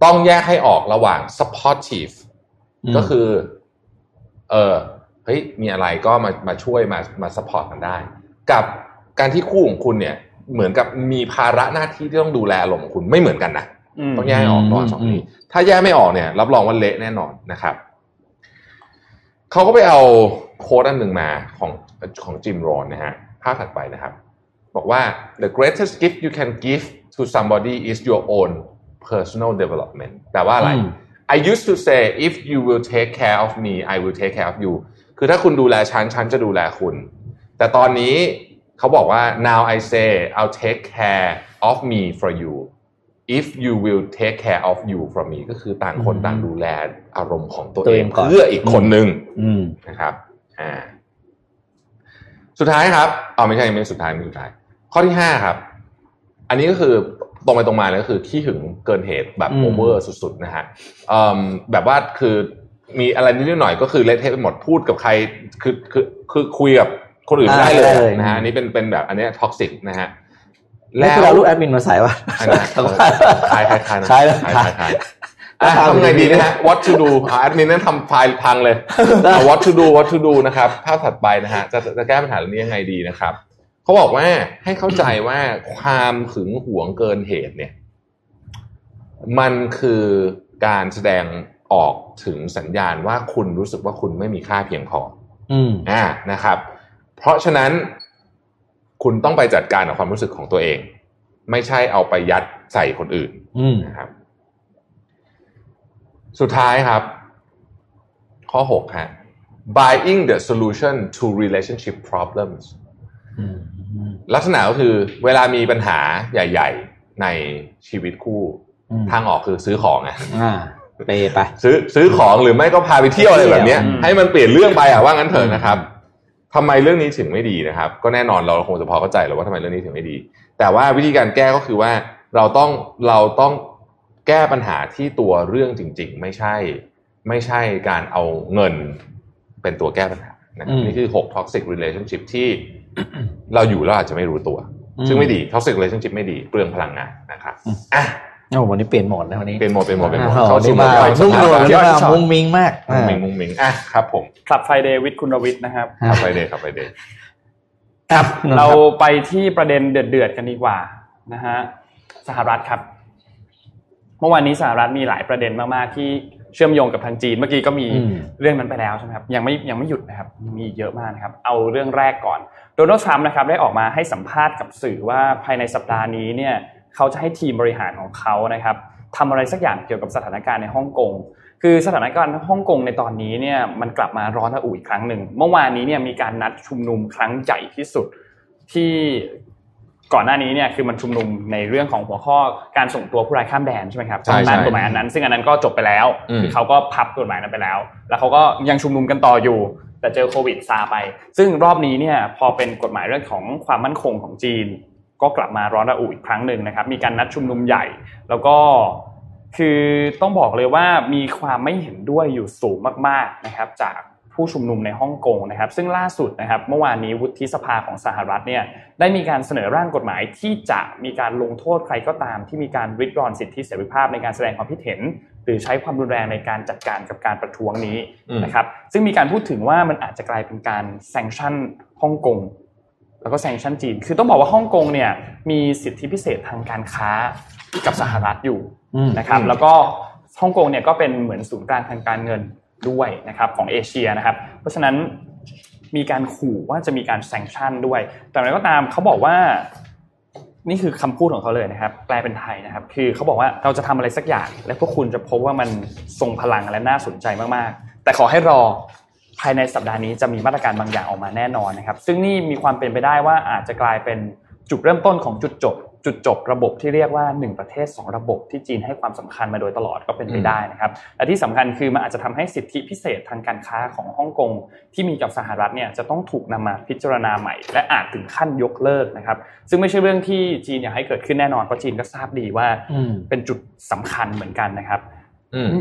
ต้องแยกให้ออกระหว่าง supportive อืมก็คือ เออเฮ้ยมีอะไรก็มามาช่วยมามา support กันได้ กับการที่คู่ของคุณเนี่ย เหมือนกับมีภาระหน้าที่ที่ต้องดูแลอารมณ์ของคุณไม่เหมือนกันนะมต้องแยกให้ออกก่อนอืมสองนี้ถ้าแยกไม่ออกเนี่ย รับรองว่าเละแน่นอนนะครับเขาก็ไปเอา quote อันหนึ่งมาของของ Jim Rohn นะฮะภาพถัดไปนะครับ บอกว่า the greatest gift you can give to somebody is your own personal development แปลว่าอะไรอืม I used to say if you will take care of me I will take care of you คือถ้าคุณดูแลฉัน ฉันจะดูแลคุณ แต่ตอนนี้เขาบอกว่า now I say I'll take care of me for you if you will take care of you from me ก็คือต่างคนอืมต่างดูแลอารมณ์ของตัวตัวเอเองงก่อนเพื่ออีกคนหนึ่งอืมนะครับอ่าสุดท้ายครับเอาไม่ใช่ไม่สุดท้ายไม่สุดท้าย ข้อที่ห้าครับ อันนี้ก็คือตรงไปตรงมาเลยก็คือขี้หึงเกินเหตุแบบอืม over สุดๆนะฮะเอิ่มแบบว่าคือมีอะไรนิดๆหน่อยก็คือเละเทะไปหมดพูดกับใคร คือคือคือคุยกับ คนอื่นไม่ได้เลยอ่าได้เลยนะฮะอันนี้เป็นเป็นแบบอันเนี้ย toxic นะฮะแล้วคุณเอารูปแอดมินมาใส่ป่ะอันนั้นคลายคลายคลายนะคล้ายแล้วคลายคลายอะทำไงดีนะฮะ what to do อะแอดมินนั่นทำไฟล์พังเลยอะ what to do what to do นะครับภาพถัดไปนะฮะจะจะแก้ปัญหาเรื่องนี้ยังไงดีนะครับเขาบอกว่าให้เข้าใจว่าความหึงหวงเกินเหตุเนี่ย มันคือการแสดงออกถึงสัญญาณว่าคุณรู้สึกว่าคุณไม่มีค่าเพียงพอ อืมอ่านะครับ เพราะฉะนั้นคุณต้องไปจัดการกับความรู้สึกของตัวเอง ไม่ใช่เอาไปยัดใส่คนอื่นอืมนะครับ สุดท้ายครับ ข้อ6ฮะ buying the solution to relationship problems อืมลักษณะก็คือเวลามีปัญหาใหญ่ ๆ ในชีวิตคู่อืมทางออกคือซื้อของไงอ่าเปไปซื้อซื้อของหรือไม่ก็พาไปเที่ยวอะไรแบบเนี้ยอืมให้มันเปลี่ยนเรื่องไปอะว่างั้นเถอะนะครับ ทำไมเรื่องนี้ถึงไม่ดีนะครับ ก็แน่นอนเราคงจะพอเข้าใจแล้วว่าทำไมเรื่องนี้ถึงไม่ดี แต่ว่าวิธีการแก้ก็คือว่าเราต้องเราต้องแก้ปัญหาที่ตัวเรื่องจริง ๆ ไม่ใช่ ไม่ใช่การเอาเงินเป็นตัวแก้ปัญหานะครับอืมนี่คือ 6 toxic relationship ที่เราอยู่แล้วอาจจะไม่รู้ตัวอืมซึ่งไม่ดี toxic relationship ไม่ดีเปลืองพลังงานนะครับอะ โอ้วันนี้เปลี่ยนโหมดนะวันนี้เป็นโหมดเป็นโหมดเป็นโหมดอ่าเข้าสู่วันนี้มาโหมดนุ่มนวลควันนี้รับมามุ้งมิ้งมากมุ้งมิงมุ้งมิงอะครับผม Club Friday with คุณรวิศนะครับ Club Friday Club Friday ครับเราไปที่ประเด็นเดือดๆกันดีกว่านะฮะสหรัฐครับ เมื่อวานนี้สหรัฐมีหลายประเด็นมากๆที่เชื่อมโยงกับทางจีนเมื่อกี้ก็มีอืมเรื่องนั้นไปแล้วใช่ไหมครับยังไม่ยังไม่หยุดนะครับยังมีอีกเยอะมากนะครับ เอาเรื่องแรกก่อนโดนัลด์ทรัมป์นะครับได้ออกมาให้สัมภาษณ์กับสื่อว่าภายในสัปดาห์นี้เนี่ย เขาจะให้ทีมบริหารของเขานะครับทำอะไรสักอย่างเกี่ยวกับสถานการณ์ในฮ่องกงคือสถานการณ์ฮ่องกงในตอนนี้เนี่ยมันกลับมาร้อนระอุอีกครั้งหนึ่งเมื่อวานนี้เนี่ยมีการนัดชุมนุมครั้งใหญ่ที่สุดที่ก่อนหน้านี้เนี่ยคือมันชุมนุมในเรื่องของหัวข้อการส่งตัวผู้ร้ายข้ามแดนใช่ไหมครับใช่ใช่ตามกฎหมายอันนั้น ซึ่งอันนั้นก็จบไปแล้วอืมคือเขาก็พับกฎหมายนั้นไปแล้ว แล้วเขาก็ยังชุมนุมกันต่ออยู่ แต่เจอโควิดซาไป ซึ่งรอบนี้เนี่ยพอเป็นกฎหมายเรื่องของความมั่นคงของจีน ก็กลับมาร้อนระอุอีกครั้งหนึ่งนะครับ มีการนัดชุมนุมใหญ่ แล้วก็คือต้องบอกเลยว่ามีความไม่เห็นด้วยอยู่สูงมากๆนะครับ จากผู้ชุมนุมในฮ่องกงนะครับ ซึ่งล่าสุดนะครับเมื่อวานนี้วุฒิสภาของสหรัฐเนี่ยได้มีการเสนอร่างกฎหมายที่จะมีการลงโทษใครก็ตาม ที่มีการริดรอนสิทธิเสรีภาพในการแสดงความคิดเห็น หรือใช้ความรุนแรงในการจัดการกับการประท้วงนี้นะครับ ซึ่งมีการพูดถึงว่ามันอาจจะกลายเป็นการแซงชั่นฮ่องกง แล้วก็แซงชั่นจีน คือต้องบอกว่าฮ่องกงเนี่ยมีสิทธิพิเศษทางการค้ากับสหรัฐอยู่อืมนะครับ แล้วก็ฮ่องกงเนี่ยก็เป็นเหมือนศูนย์กลางทางการเงินด้วยนะครับของเอเชียนะครับ เพราะฉะนั้นมีการขู่ว่าจะมีการแซงชั่นด้วย แต่อะไรก็ตามเขาบอกว่า นี่คือคำพูดของเขาเลยนะครับ แปลเป็นไทยนะครับ คือเขาบอกว่าเราจะทำอะไรสักอย่าง และพวกคุณจะพบว่ามันทรงพลังและน่าสนใจมากๆ แต่ขอให้รอ ภายในสัปดาห์นี้จะมีมาตรการบางอย่างออกมาแน่นอนนะครับ ซึ่งนี่มีความเป็นไปได้ว่าอาจจะกลายเป็นจุดเริ่มต้นของจุดจบ จุดจบระบบที่เรียกว่า 1 ประเทศ 2 ระบบที่จีนให้ความสำคัญมาโดยตลอดก็เป็นไปได้นะครับและที่สำคัญคือมันอาจจะทำให้สิทธิพิเศษทางการค้าของฮ่องกงที่มีกับสหรัฐเนี่ยจะต้องถูกนำมาพิจารณาใหม่ และอาจถึงขั้นยกเลิกนะครับ ซึ่งไม่ใช่เรื่องที่จีนอยากให้เกิดขึ้นแน่นอนเพราะจีนก็ทราบดีว่าเป็นจุดสำคัญเหมือนกันนะครับ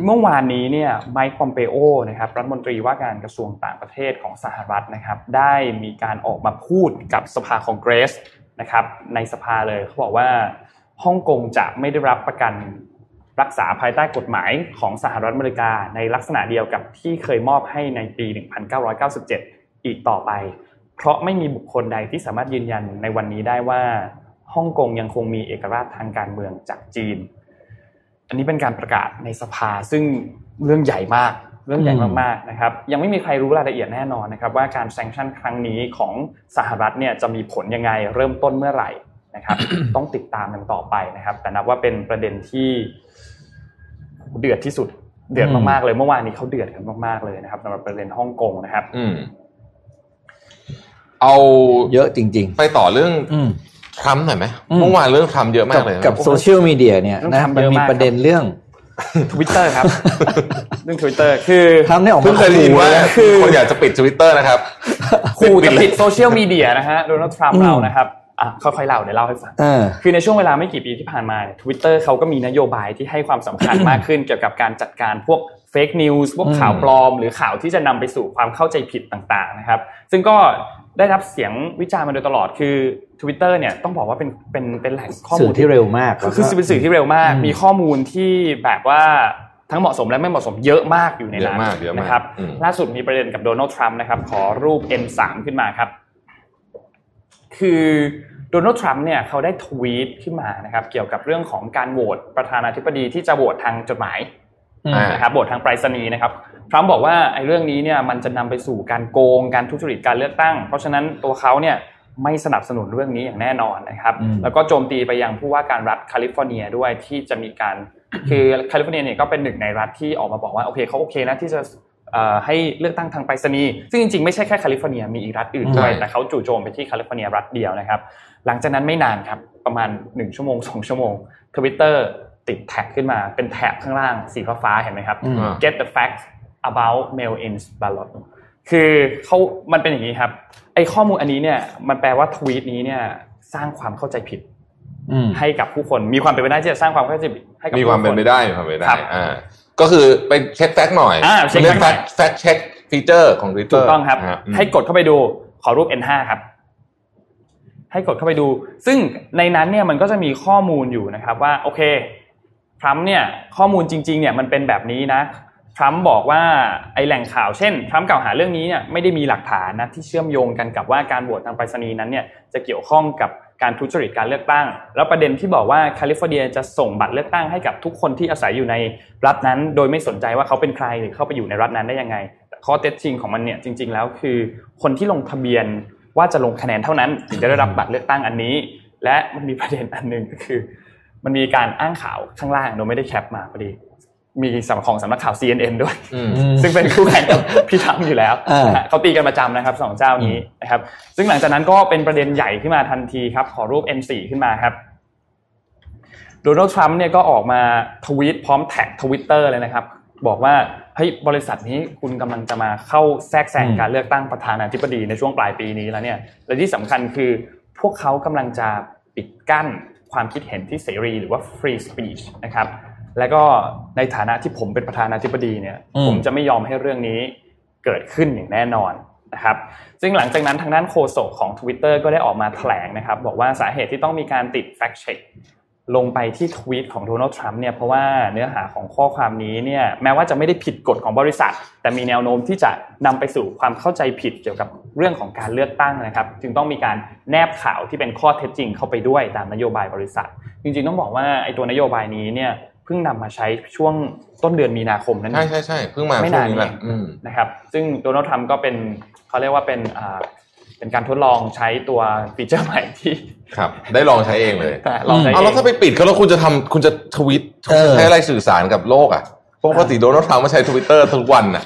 เมื่อวานนี้เนี่ยไมค์พอมเปโอนะครับรัฐมนตรีว่าการกระทรวงต่างประเทศของสหรัฐนะครับ ได้มีการออกมาพูดกับสภาคองเกรสนะครับ ในสภาเลยเขาบอกว่าฮ่องกงจะไม่ได้รับประกันรักษาภายใต้กฎหมายของสหรัฐอเมริกา ในลักษณะเดียวกับที่เคยมอบให้ในปี 1997 อีกต่อไป เพราะไม่มีบุคคลใดที่สามารถยืนยันในวันนี้ได้ว่าฮ่องกงยังคงมีเอกราชทางการเมืองจากจีน อันนี้เป็นการประกาศในสภาซึ่งเรื่องใหญ่มากเรื่องใหญ่มากๆนะครับยังไม่มีใครรู้รายละเอียดแน่นอนนะครับว่าการแซงชั่นครั้งนี้ของสหรัฐเนี่ยจะมีผลยังไงเริ่มต้นเมื่อไหร่นะครับ ต้องติดตามกันต่อไปนะครับ แต่นับว่าเป็นประเด็นที่เดือดที่สุดเดือดมากๆเลยเมื่อวานนี้เขาเดือดกันมากๆเลยนะครับสำหรับประเด็นฮ่องกงนะครับ อืมเอาเยอะจริงไปต่อเรื่องๆอืม ทรัมป์หน่อยไหมอืมเมื่อวานเรื่องทรัมป์เยอะมากักบเลยนะกับโซเชียลมีเดียเนี่ยต้องนะทรัมป์มันเยอะมีมากประเด็นเรื่องทวิตเตอร์ครับ เรื่องทวิตเตอร์คือทรัมป์เนี่ยออกมาขู่คือเพิ่งเคยได้ยินว่าคนอยากจะปิดทวิตเตอร์นะครับขู่จะปิดโซเชียลมีเดียนะฮะโดนัลด์ทรัมป์เรานะครับอะค่อยๆเล่าเดี๋ยวเล่าให้ฟังเออคือในช่วงเวลาไม่กี่ปีที่ผ่านมาทวิตเตอร์เขาก็มีนโยบายที่ให้ความสำคัญมากขึ้นเกี่ยวกับการจัดการพวก fake news พวกอืมข่าวปลอม หรือข่าวที่จะนำไปสู่ความเข้าใจผิดต่างๆนะครับ ซึ่งก็ได้รับเสียงวิจารณ์มาโดยตลอดคือ Twitter เนี่ยต้องบอกว่าเป็นเป็นเป็นแหล่งข้อสื่มูอลที่เร็วมากคือคือเป็นสื่อที่เร็วมากอืมมีข้อมูลที่แบบว่าทั้งเหมาะสมและไม่เหมาะสมเยอะมากอยู่ในนั้นเยอะมากเยอะมากนะครับอืมล่าสุดมีประเด็นกับโดนัลด์ทรัมป์นะครับ ขอรูป N3 ขึ้นมาครับ คือโดนัลด์ทรัมป์เนี่ยเขาได้ทวีตขึ้นมานะครับ เกี่ยวกับเรื่องของการโหวตประธานาธิบดีที่จะโหวตทางจดหมายอืมอ่านะครับโหวตทางไปรษณีย์นะครับทรัมป์บอกว่าไอ้เรื่องนี้เนี่ยมันจะนำไปสู่การโกงการทุจริตการเลือกตั้ง เพราะฉะนั้นตัวเขาเนี่ย ไม่สนับสนุนเรื่องนี้อย่างแน่นอนนะครับอืมแล้วก็โจมตีไปยังผู้ว่าการรัฐแคลิฟอร์เนียด้วยที่จะมีการคือแคลิฟอร์เนียเนี่ยก็เป็นหนึ่งในรัฐที่ออกมาบอกว่าโอเคเขาโอเคนะที่จะเอ่อให้เลือกตั้งทางไปรษณีย์ซึ่งจริงๆไม่ใช่แค่แคลิฟอร์เนียมีอีกรัฐอื่นด้วยใช่แต่เขาจู่โจมไปที่แคลิฟอร์เนียรัฐเดียวนะครับ หลังจากนั้นไม่นานครับประมาณ 1 ชั่วโมง 2 ชั่วโมงทวิตเตอร์ติด tag ขึ้นมาเป็น tab ข้างล่างสีฟ้าๆเห็นไหมครับอืม get the facts about mail-in ballot คือเขามันเป็นอย่างนี้ครับไอ้ ข้อมูลอันนี้เนี่ยมันแปลว่าทวีตนี้เนี่ยสร้างความเข้าใจผิดอืมให้กับผู้คนมีความเป็นไปได้ที่จะสร้างความเข้าใจผิดให้กับผู้คนมีความเป็นไปได้มีความเป็นไปได้ครับอ่าก็คือไปเช็ค fact หน่อยอ่าเช็ค fact เรียก fact fact check ฟีเจอร์ของ Twitter ถูกต้องครับนะฮะอืมให้กดเข้าไปดูขอรูป N5 ครับ ให้กดเข้าไปดู ซึ่งในนั้นเนี่ยมันก็จะมีข้อมูลอยู่นะครับว่าโอเคทรัมป์เนี่ยข้อมูลจริง ๆ เนี่ยมันเป็นแบบนี้นะท รัมป์บอกว่าไอแหล่งข่าวเช่นทรัมป์กล่าวหาเรื่องนี้เนี่ยไม่ได้มีหลักฐานนะที่เชื่อมโยงกันกับว่าการโหวตทางไปรษณีย์นั้นเนี่ยจะเกี่ยวข้องกับการทุจริตการเลือกตั้ง แล้วประเด็นที่บอกว่าแคลิฟอร์เนียจะส่งบัตรเลือกตั้งให้กับทุกคนที่อาศัยอยู่ในรัฐนั้น โดยไม่สนใจว่าเขาเป็นใครหรือเข้าไปอยู่ในรัฐนั้นได้ยังไงข้อเท็จจริงของมันเนี่ยจริง ๆ แล้วคือ คนที่ลงทะเบียนว่าจะลงคะแนนเท่านั้นถึงจะได้รับบัตรเลือกตั้งอันนี้ และมันมีประเด็นอันหนึ่งก็คือ มันมีการอ้างข่าวข้างล่างโดยไม่ได้แคปมาพอดี มีสำของสำนักข่าว CNN ด้วยอืมอืมซึ่งเป็นคู่แข่งกับพี่ทรัมป์อยู่แล้วอ่านนะฮะเขาตีกันประจำนะครับสองเจ้านี้นะครับซึ่งหลังจากนั้นก็เป็นประเด็นใหญ่ขึ้นมาทันทีครับ ขอรูป N4 ขึ้นมาครับโดนัลด์ทรัมป์เนี่ยก็ออกมาทวีตพร้อมแท็กทวิตเตอร์เลยนะครับ บอกว่าเฮ้ยบริษัทนี้คุณกำลังจะมาเข้าแทรกแซงอืมการเลือกตั้งประธานาธิบดีในช่วงปลายปีนี้แล้วเนี่ยและที่สำคัญคือพวกเขากำลังจะปิดกั้นความคิดเห็นที่เสรีหรือว่า free speech นะครับ แล้วก็ในฐานะที่ผมเป็นประธานาธิบดีเนี่ยอืมผมจะไม่ยอมให้เรื่องนี้เกิดขึ้นอย่างแน่นอนนะครับ ซึ่งหลังจากนั้นทางด้านโฆษกของ Twitter ก็ได้ออกมาแถลงนะครับ บอกว่าสาเหตุที่ต้องมีการติด fact check ลงไปที่ทวีตของโดนัลด์ทรัมป์เนี่ยเพราะว่าเนื้อหาของข้อความนี้เนี่ยแม้ว่าจะไม่ได้ผิดกฎของบริษัท แต่มีแนวโน้มที่จะนำไปสู่ความเข้าใจผิดเกี่ยวกับเรื่องของการเลือกตั้งนะครับ จึงต้องมีการแนบข่าวที่เป็นข้อเท็จจริงเข้าไปด้วยตามนโยบายบริษัท จริงๆต้องบอกว่าไอ้ตัวนโยบายนี้เนี่ยเพิ่งนำมาใช้ช่วงต้นเดือนมีนาคมนั่นเอใช่งใช่ใช่เพิ่งมาไม่ช่วงนานนี้แหละเองอืมนะครับ ซึ่งโดนัลด์ทรัมป์ก็เป็นเขาเรียกว่าเป็นอ่าเป็นการทดลองใช้ตัวฟีเจอร์ใหม่ที่ครับได้ลองใช้เองเลยลองใช้เอาแล้วถ้าไปปิดเขาแล้วคุณจะทำคุณจะทวิตเออใช้อะไรสื่อสารกับโลกอะปกติโดนัลด์ทรัมป์มาใช้ทวิตเตอร์ทุกวันน่ะ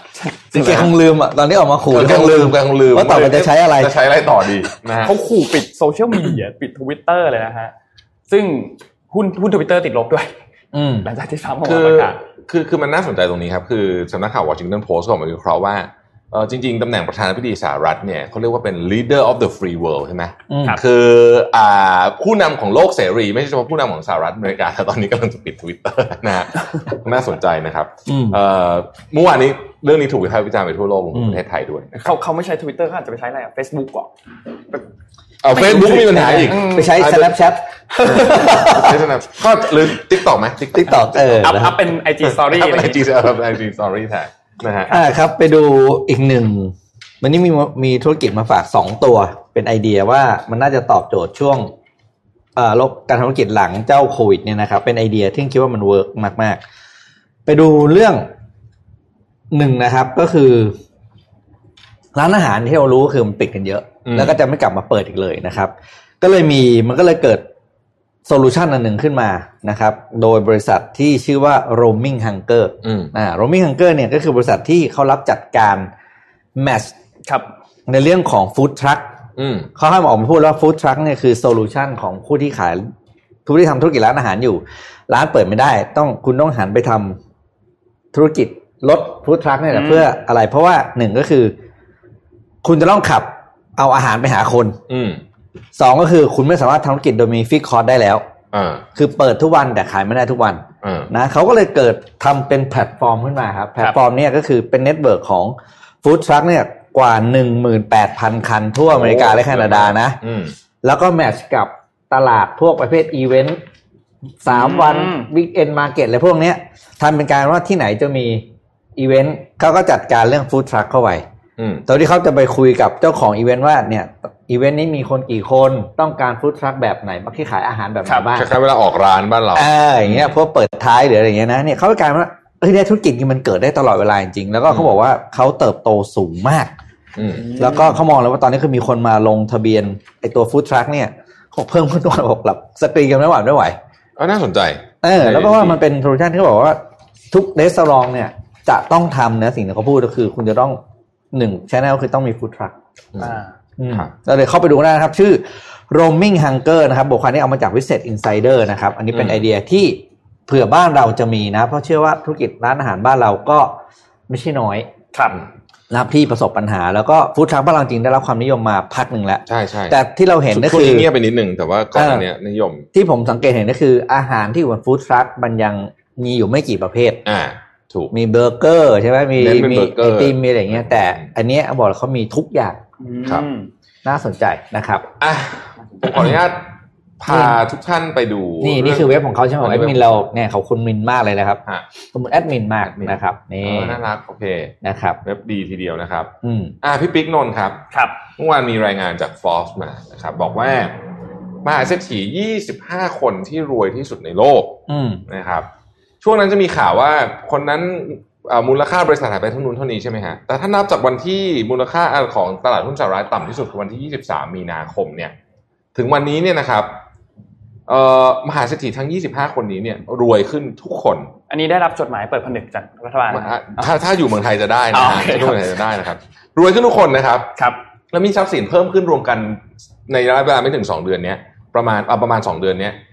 จริงๆแกคงลืมอะตอนที่ออกมาขู่เออแกคงลืมแกคงลืมว่าต่อไปจะใช้อะไรจะใช้อะไรต่อดีนะฮะเขาขู่ปิดโซเชียลมีเดียปิดทวิตเตอร์เลยนะฮะซึ่งหุ้นหุ้นทวิตเตอร์ติดลบด้วยอืม หลังจากที่ทรัมป์ออกมาประกาศคือคือคือมันน่าสนใจตรงนี้ครับคือสำนักข่าววอชิงตันโพสต์ก็ออกมาวิเคราะห์ว่าเออจริงๆ ตำแหน่งประธานาธิบดีสหรัฐเนี่ยเขาเรียกว่าเป็น leader of the free world ใช่ไหมอืมครับคืออ่าผู้นำของโลกเสรี ไม่ใช่เฉพาะผู้นำของสหรัฐอเมริกาแต่ตอนนี้กำลังจะปิดทวิตเตอร์นะฮะน่าสนใจนะครับอืมเอ่อเมื่อวานนี้เรื่องนี้ถูกวิพากษ์วิจารณ์ไปทั่วโลกรวมถึอืงมประเทศไทยด้วยนะครับเขาเขาไม่ใช้ทวิตเตอร์เขาอาจจะไปใช้อะไรอะเฟซบุ๊กก่อน เอาเฟซบุ๊กมีปัญหาอีก ไปใช้ Snapchat ใช่ไหมก็หรือ TikTok ไหม TikTok เอออัพนะอัพเป็น IG Story ถ้าเป็นอะไร IG IG Story แทนนะฮะอ่าครับ ไปดูอีกหนึ่ง วันนี้มีมีธุรกิจมาฝากสองตัวเป็นไอเดียว่ามันน่าจะตอบโจทย์ช่วงเอ่อโลกการทำธุรกิจหลังเจ้าโควิดเนี่ยนะครับ เป็นไอเดียที่คิดว่ามัน work มากๆ ไปดูเรื่องหนึ่งนะครับก็คือ ร้านอาหารที่เรารู้คือมันปิดกันเยอะอืม แล้วก็จะไม่กลับมาเปิดอีกเลยนะครับ ก็เลยมีมันก็เลยเกิด solution อันหนึ่งขึ้นมานะครับ โดยบริษัทที่ชื่อว่า roaming hunger อืมอ่า roaming hunger เนี่ยก็คือบริษัทที่เขารับจัดการแมชครับในเรื่องของฟู้ดทรัคอืมเขาให้มาออกมาพูดว่าฟู้ดทรัคเนี่ยคือโซลูชันของผู้ที่ขายผู้ที่ทำธุรกิจร้านอาหารอยู่ ร้านเปิดไม่ได้ ต้องคุณต้องหันไปทำธุรกิจรถฟู้ดทรัคเนี่ยแหละอืมเพื่ออะไร เพราะว่าหนึ่งก็คือ คุณจะต้องขับ เอาอาหารไปหาคนอืมสองก็คือคุณไม่สามารถทำธุรกิจโดยมีฟิกคอร์สได้แล้วอ่าคือเปิดทุกวันแต่ขายไม่ได้ทุกวันอ่านะเขาก็เลยเกิดทำเป็นแพลตฟอร์มขึ้นมาครับ แพลตฟอร์มเนี่ยก็คือเป็น network ของ food truck เนี่ยกว่า 18,000 คัน ทั่วอเมริกาและแคนาดานะอืมแล้วก็ match กับตลาดพวกประเภทอีเวนต์สามวันอืม weekend market อะไรพวกเนี้ยทำเป็นการว่าที่ไหนจะมีอีเวนต์เขาก็จัดการเรื่อง food truck เข้าไว้อืม ตอนที่เขาจะไปคุยกับเจ้าของอีเวนต์ว่าเนี่ยอีเวนต์นี้มีคนกี่คนต้องการ food truck แบบไหนบ้างที่ขายอาหารแบบไหนบ้างครับคล้ายๆเวลาออกร้านบ้านเราเอออย่างเงี้ยพวกเปิดท้ายหรืออะไรอย่างเงี้ยนะเนี่ยเขาก็กลายเป็นว่าเอ้ยเนี่ยธุรกิจนี้มันเกิดได้ตลอดเวลาจริงๆแล้วก็เขาบอกว่าเขาเติบโตสูงมากอืมแล้วก็เขามองเลยว่าตอนนี้คือมีคนมาลงทะเบียนไอตัว food truck เนี่ยเขาเพิ่มขึ้นทุกวันบอกแบบสกรีนกันไม่ไหวไม่ไหวเออน่าสนใจเออแล้วก็ว่ามันเป็น solution ที่เขาบอกว่าทุกเรส a u รองเนี่ยจะต้องทำนะสิ่งที่เขาพูดก็คือ คุณจะต้อง หนึ่งชแนลคือต้องมีฟู้ดทรัคอ่าครับเราเลยเข้าไปดูได้นะครับ ชื่อ roaming hunger นะครับบทความนี้เอามาจาก Visit Insider นะครับ อันนี้เป็นอืมไอเดียที่เผื่อบ้านเราจะมีนะ เพราะเชื่อว่าธุรกิจร้านอาหารบ้านเราก็ไม่ใช่น้อย ครับนะครับที่ประสบปัญหาแล้วก็ฟู้ดทรัคบ้านเราจริงได้รับความนิยมมาพักหนึ่งแล้ว ใช่ใช่แต่ที่เราเห็นก็ช่วงคือนี้เงียบไปนิดนึงแต่ว่าก่อนหน้านี้นิยม ที่ผมสังเกตเห็นก็คืออาหารที่อยู่บน food truck มันยังมีอยู่ไม่กี่ประเภท อ่า ถูกมีเบอร์เกอร์ใช่ไหมมีเน้นเป็นมีเบอร์เกอไอร์ติมมีอะไรอย่างเงี้ย แต่อืมอันเนี้ยบอกเลยเขามีทุกอย่างครับอืมน่าสนใจนะครับอะผมขออนุญาตพาทุกท่านไปดู นี่นี่คือเว็บของเขาใช่ไหมอันแอนี้แอดมินเราเนี่ยเขาคุณมินมากเลยนะครับฮะขอบคุณแอดมินมากแอดมินนะครับเอนี่น่ารักโอเคนะครับเว็บดีทีเดียวนะครับอืมอ่าพี่ปิ๊กนนท์ครับครับเมื่อวานมีรายงานจาก f o r c e มานะครับ บอกว่ามหาเศรษฐี 25 คนที่รวยที่สุดในโลกอืมนะครับ ช่วงนั้นจะมีข่าวว่าคนนั้นเอ่อมูลค่าบริษัทหายไปเท่านู้นเท่านี้ใช่ไหมฮะ แต่ถ้านับจากวันที่มูลค่าของตลาดหุ้นสหรัฐต่ำที่สุดคือวันที่ 23 มีนาคมเนี่ย ถึงวันนี้เนี่ยนะครับเอ่อมหาเศรษฐีทั้ง 25 คนนี้เนี่ยรวยขึ้นทุกคน อันนี้ได้รับจดหมายเปิดผนึกจากรัฐบาลถ้าถ้าอยู่เมืองไทยจะได้นะอ๋อฮะโอเคถ้าอยู่เมืองไทยจะได้นะครับ รวยขึ้นทุกคนนะครับ ครับ แล้วมีทรัพย์สินเพิ่มขึ้นรวมกันในระยะเวลาไม่ถึง 2 เดือนเนี้ยประมาณเอาประมาณ 2 เดือนเนี้ยอืม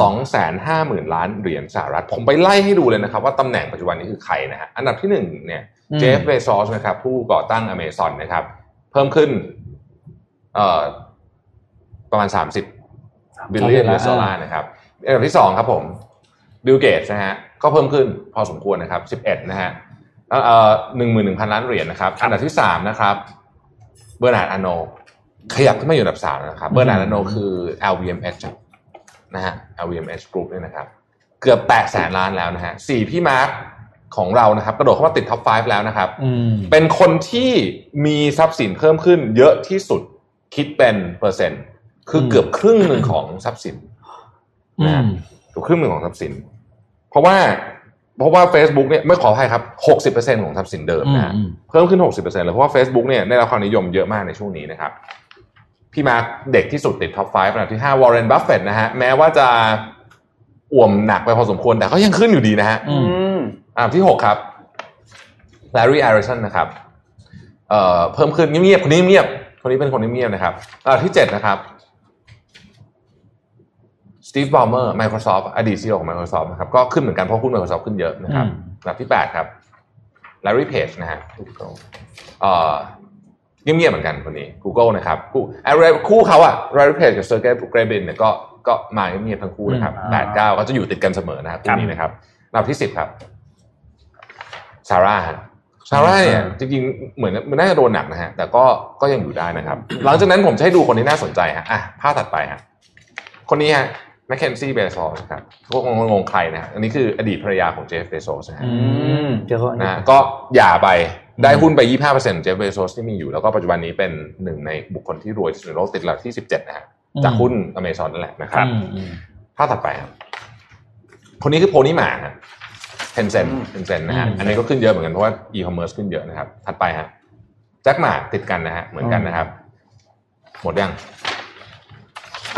สองแสนห้าหมื่นล้านเหรียญสหรัฐ ผมไปไล่ให้ดูเลยนะครับ ว่าตำแหน่งปัจจุบันนี้คือใครนะฮะ อันดับที่หนึ่งเนี่ยอืมเจฟเบซอสนะครับ ผู้ก่อตั้งอเมซอนนะครับ เพิ่มขึ้นเอ่อประมาณ30 billion 30ดอลลาร์นะครับอันดับที่สองครับผมบิลเกตส์นะฮะก็เพิ่มขึ้นพอสมควรนะครับสิบเอ็ดนะฮะแล้วเอ่อหนึ่งหมื่นหนึ่งพันล้านเหรียญนะครับ อันดับที่สามนะครับ เบอร์นาร์ดอาร์โนลต์ขยับขึ้นมาอยู่อันดับสามนะครับ เบอร์นาร์ดอาร์โนลต์คือ LVMH นะฮะ LVMH Group เนี่ยนะครับ เกือบแตะแสนล้านแล้วนะฮะสี่พี่มาร์คของเรานะครับ กระโดดเข้ามาติด top 5 แล้วนะครับอืมเป็นคนที่มีทรัพย์สินเพิ่มขึ้น เยอะที่สุดคิดเป็นเปอร์เซ็นต์ คือเกือบครึ่งหนึ่งของทรัพย์สินอืมเกือบครึ่งหนึ่งของทรัพย์สิน เพราะว่าเพราะว่า Facebook เนี่ยไม่ขออภัยครับ 60%ของทรัพย์สินเดิมนะฮะอืมเพิ่มขึ้น 60%เลยเพราะว่า Facebook เนี่ยได้รับความนิยมเยอะมากในช่วงนี้นะครับ พี่มาร์คเด็กที่สุดติด top 5อันดับที่5วอร์เรนบัฟเฟตนะฮะแม้ว่าจะอ่วมหนักไปพอสมควรแต่ก็ยังขึ้นอยู่ดีนะฮะอือืมอันดับที่ 6 ครับ Larry Ellison นะครับเอ่อเพิ่มขึ้นเงียบๆคนนี้เงียบคนนี้เป็นคนเงียบๆนะครับอันดับที่ 7 นะครับ Steve Ballmer Microsoft อดีต CEO ของ Microsoft นะครับก็ขึ้นเหมือนกันเพราะหุ้น Microsoft ขึ้นเยอะนะครับอืมอันดับที่ 8 ครับ Larry Page นะฮะ Google เอ่อ เงียบๆเหมือนกันคนนี้ Google นะครับคู่เอ่อคู่เขาอะ Larry Page กับ Sergey Brin เนี่ยก็ก็มาเงียบๆทั้งคู่นะครับอืมแปดเก้าก็จะอยู่ติดกันเสมอนะครับคู่นี้นะครับอันดับที่10ครับซาร่าซาร่าเนี่ยอืมจริงๆเหมือนมันน่าจะโดนหนักนะฮะแต่ก็ก็ยังอยู่ได้นะครับ หลังจากนั้นผมจะให้ดูคนที่น่าสนใจฮะอะภาพถัดไปฮะคนนี้ฮะแมคเคนซี่เบโซสครับทุกคนงงๆใครนะฮะอันนี้คืออดีตภรรยาของเจฟเบโซสนะฮะอืมเจอเขาอันนะนี้ฮะก็หย่าไป ได้หุ้นไป 25%เจฟเบโซสที่มีอยู่แล้วก็ปัจจุบันนี้เป็นหนึ่งในบุคคลที่รวยที่สุดในโลกติดอันดับที่ 17 นะฮะจากหุ้นอเมซอนนั่นแหละนะครับอืมอืมภาพถัดไปครับ คนนี้คือ Pony Ma ฮะ Tencent Tencent นะฮะอันนี้ก็ขึ้นเยอะเหมือนกันเพราะว่าอีคอมเมิร์ซขึ้นเยอะนะครับ ถัดไปฮะ Jack Ma ติดกันนะฮะเหมือนกันนะครับ หมดยัง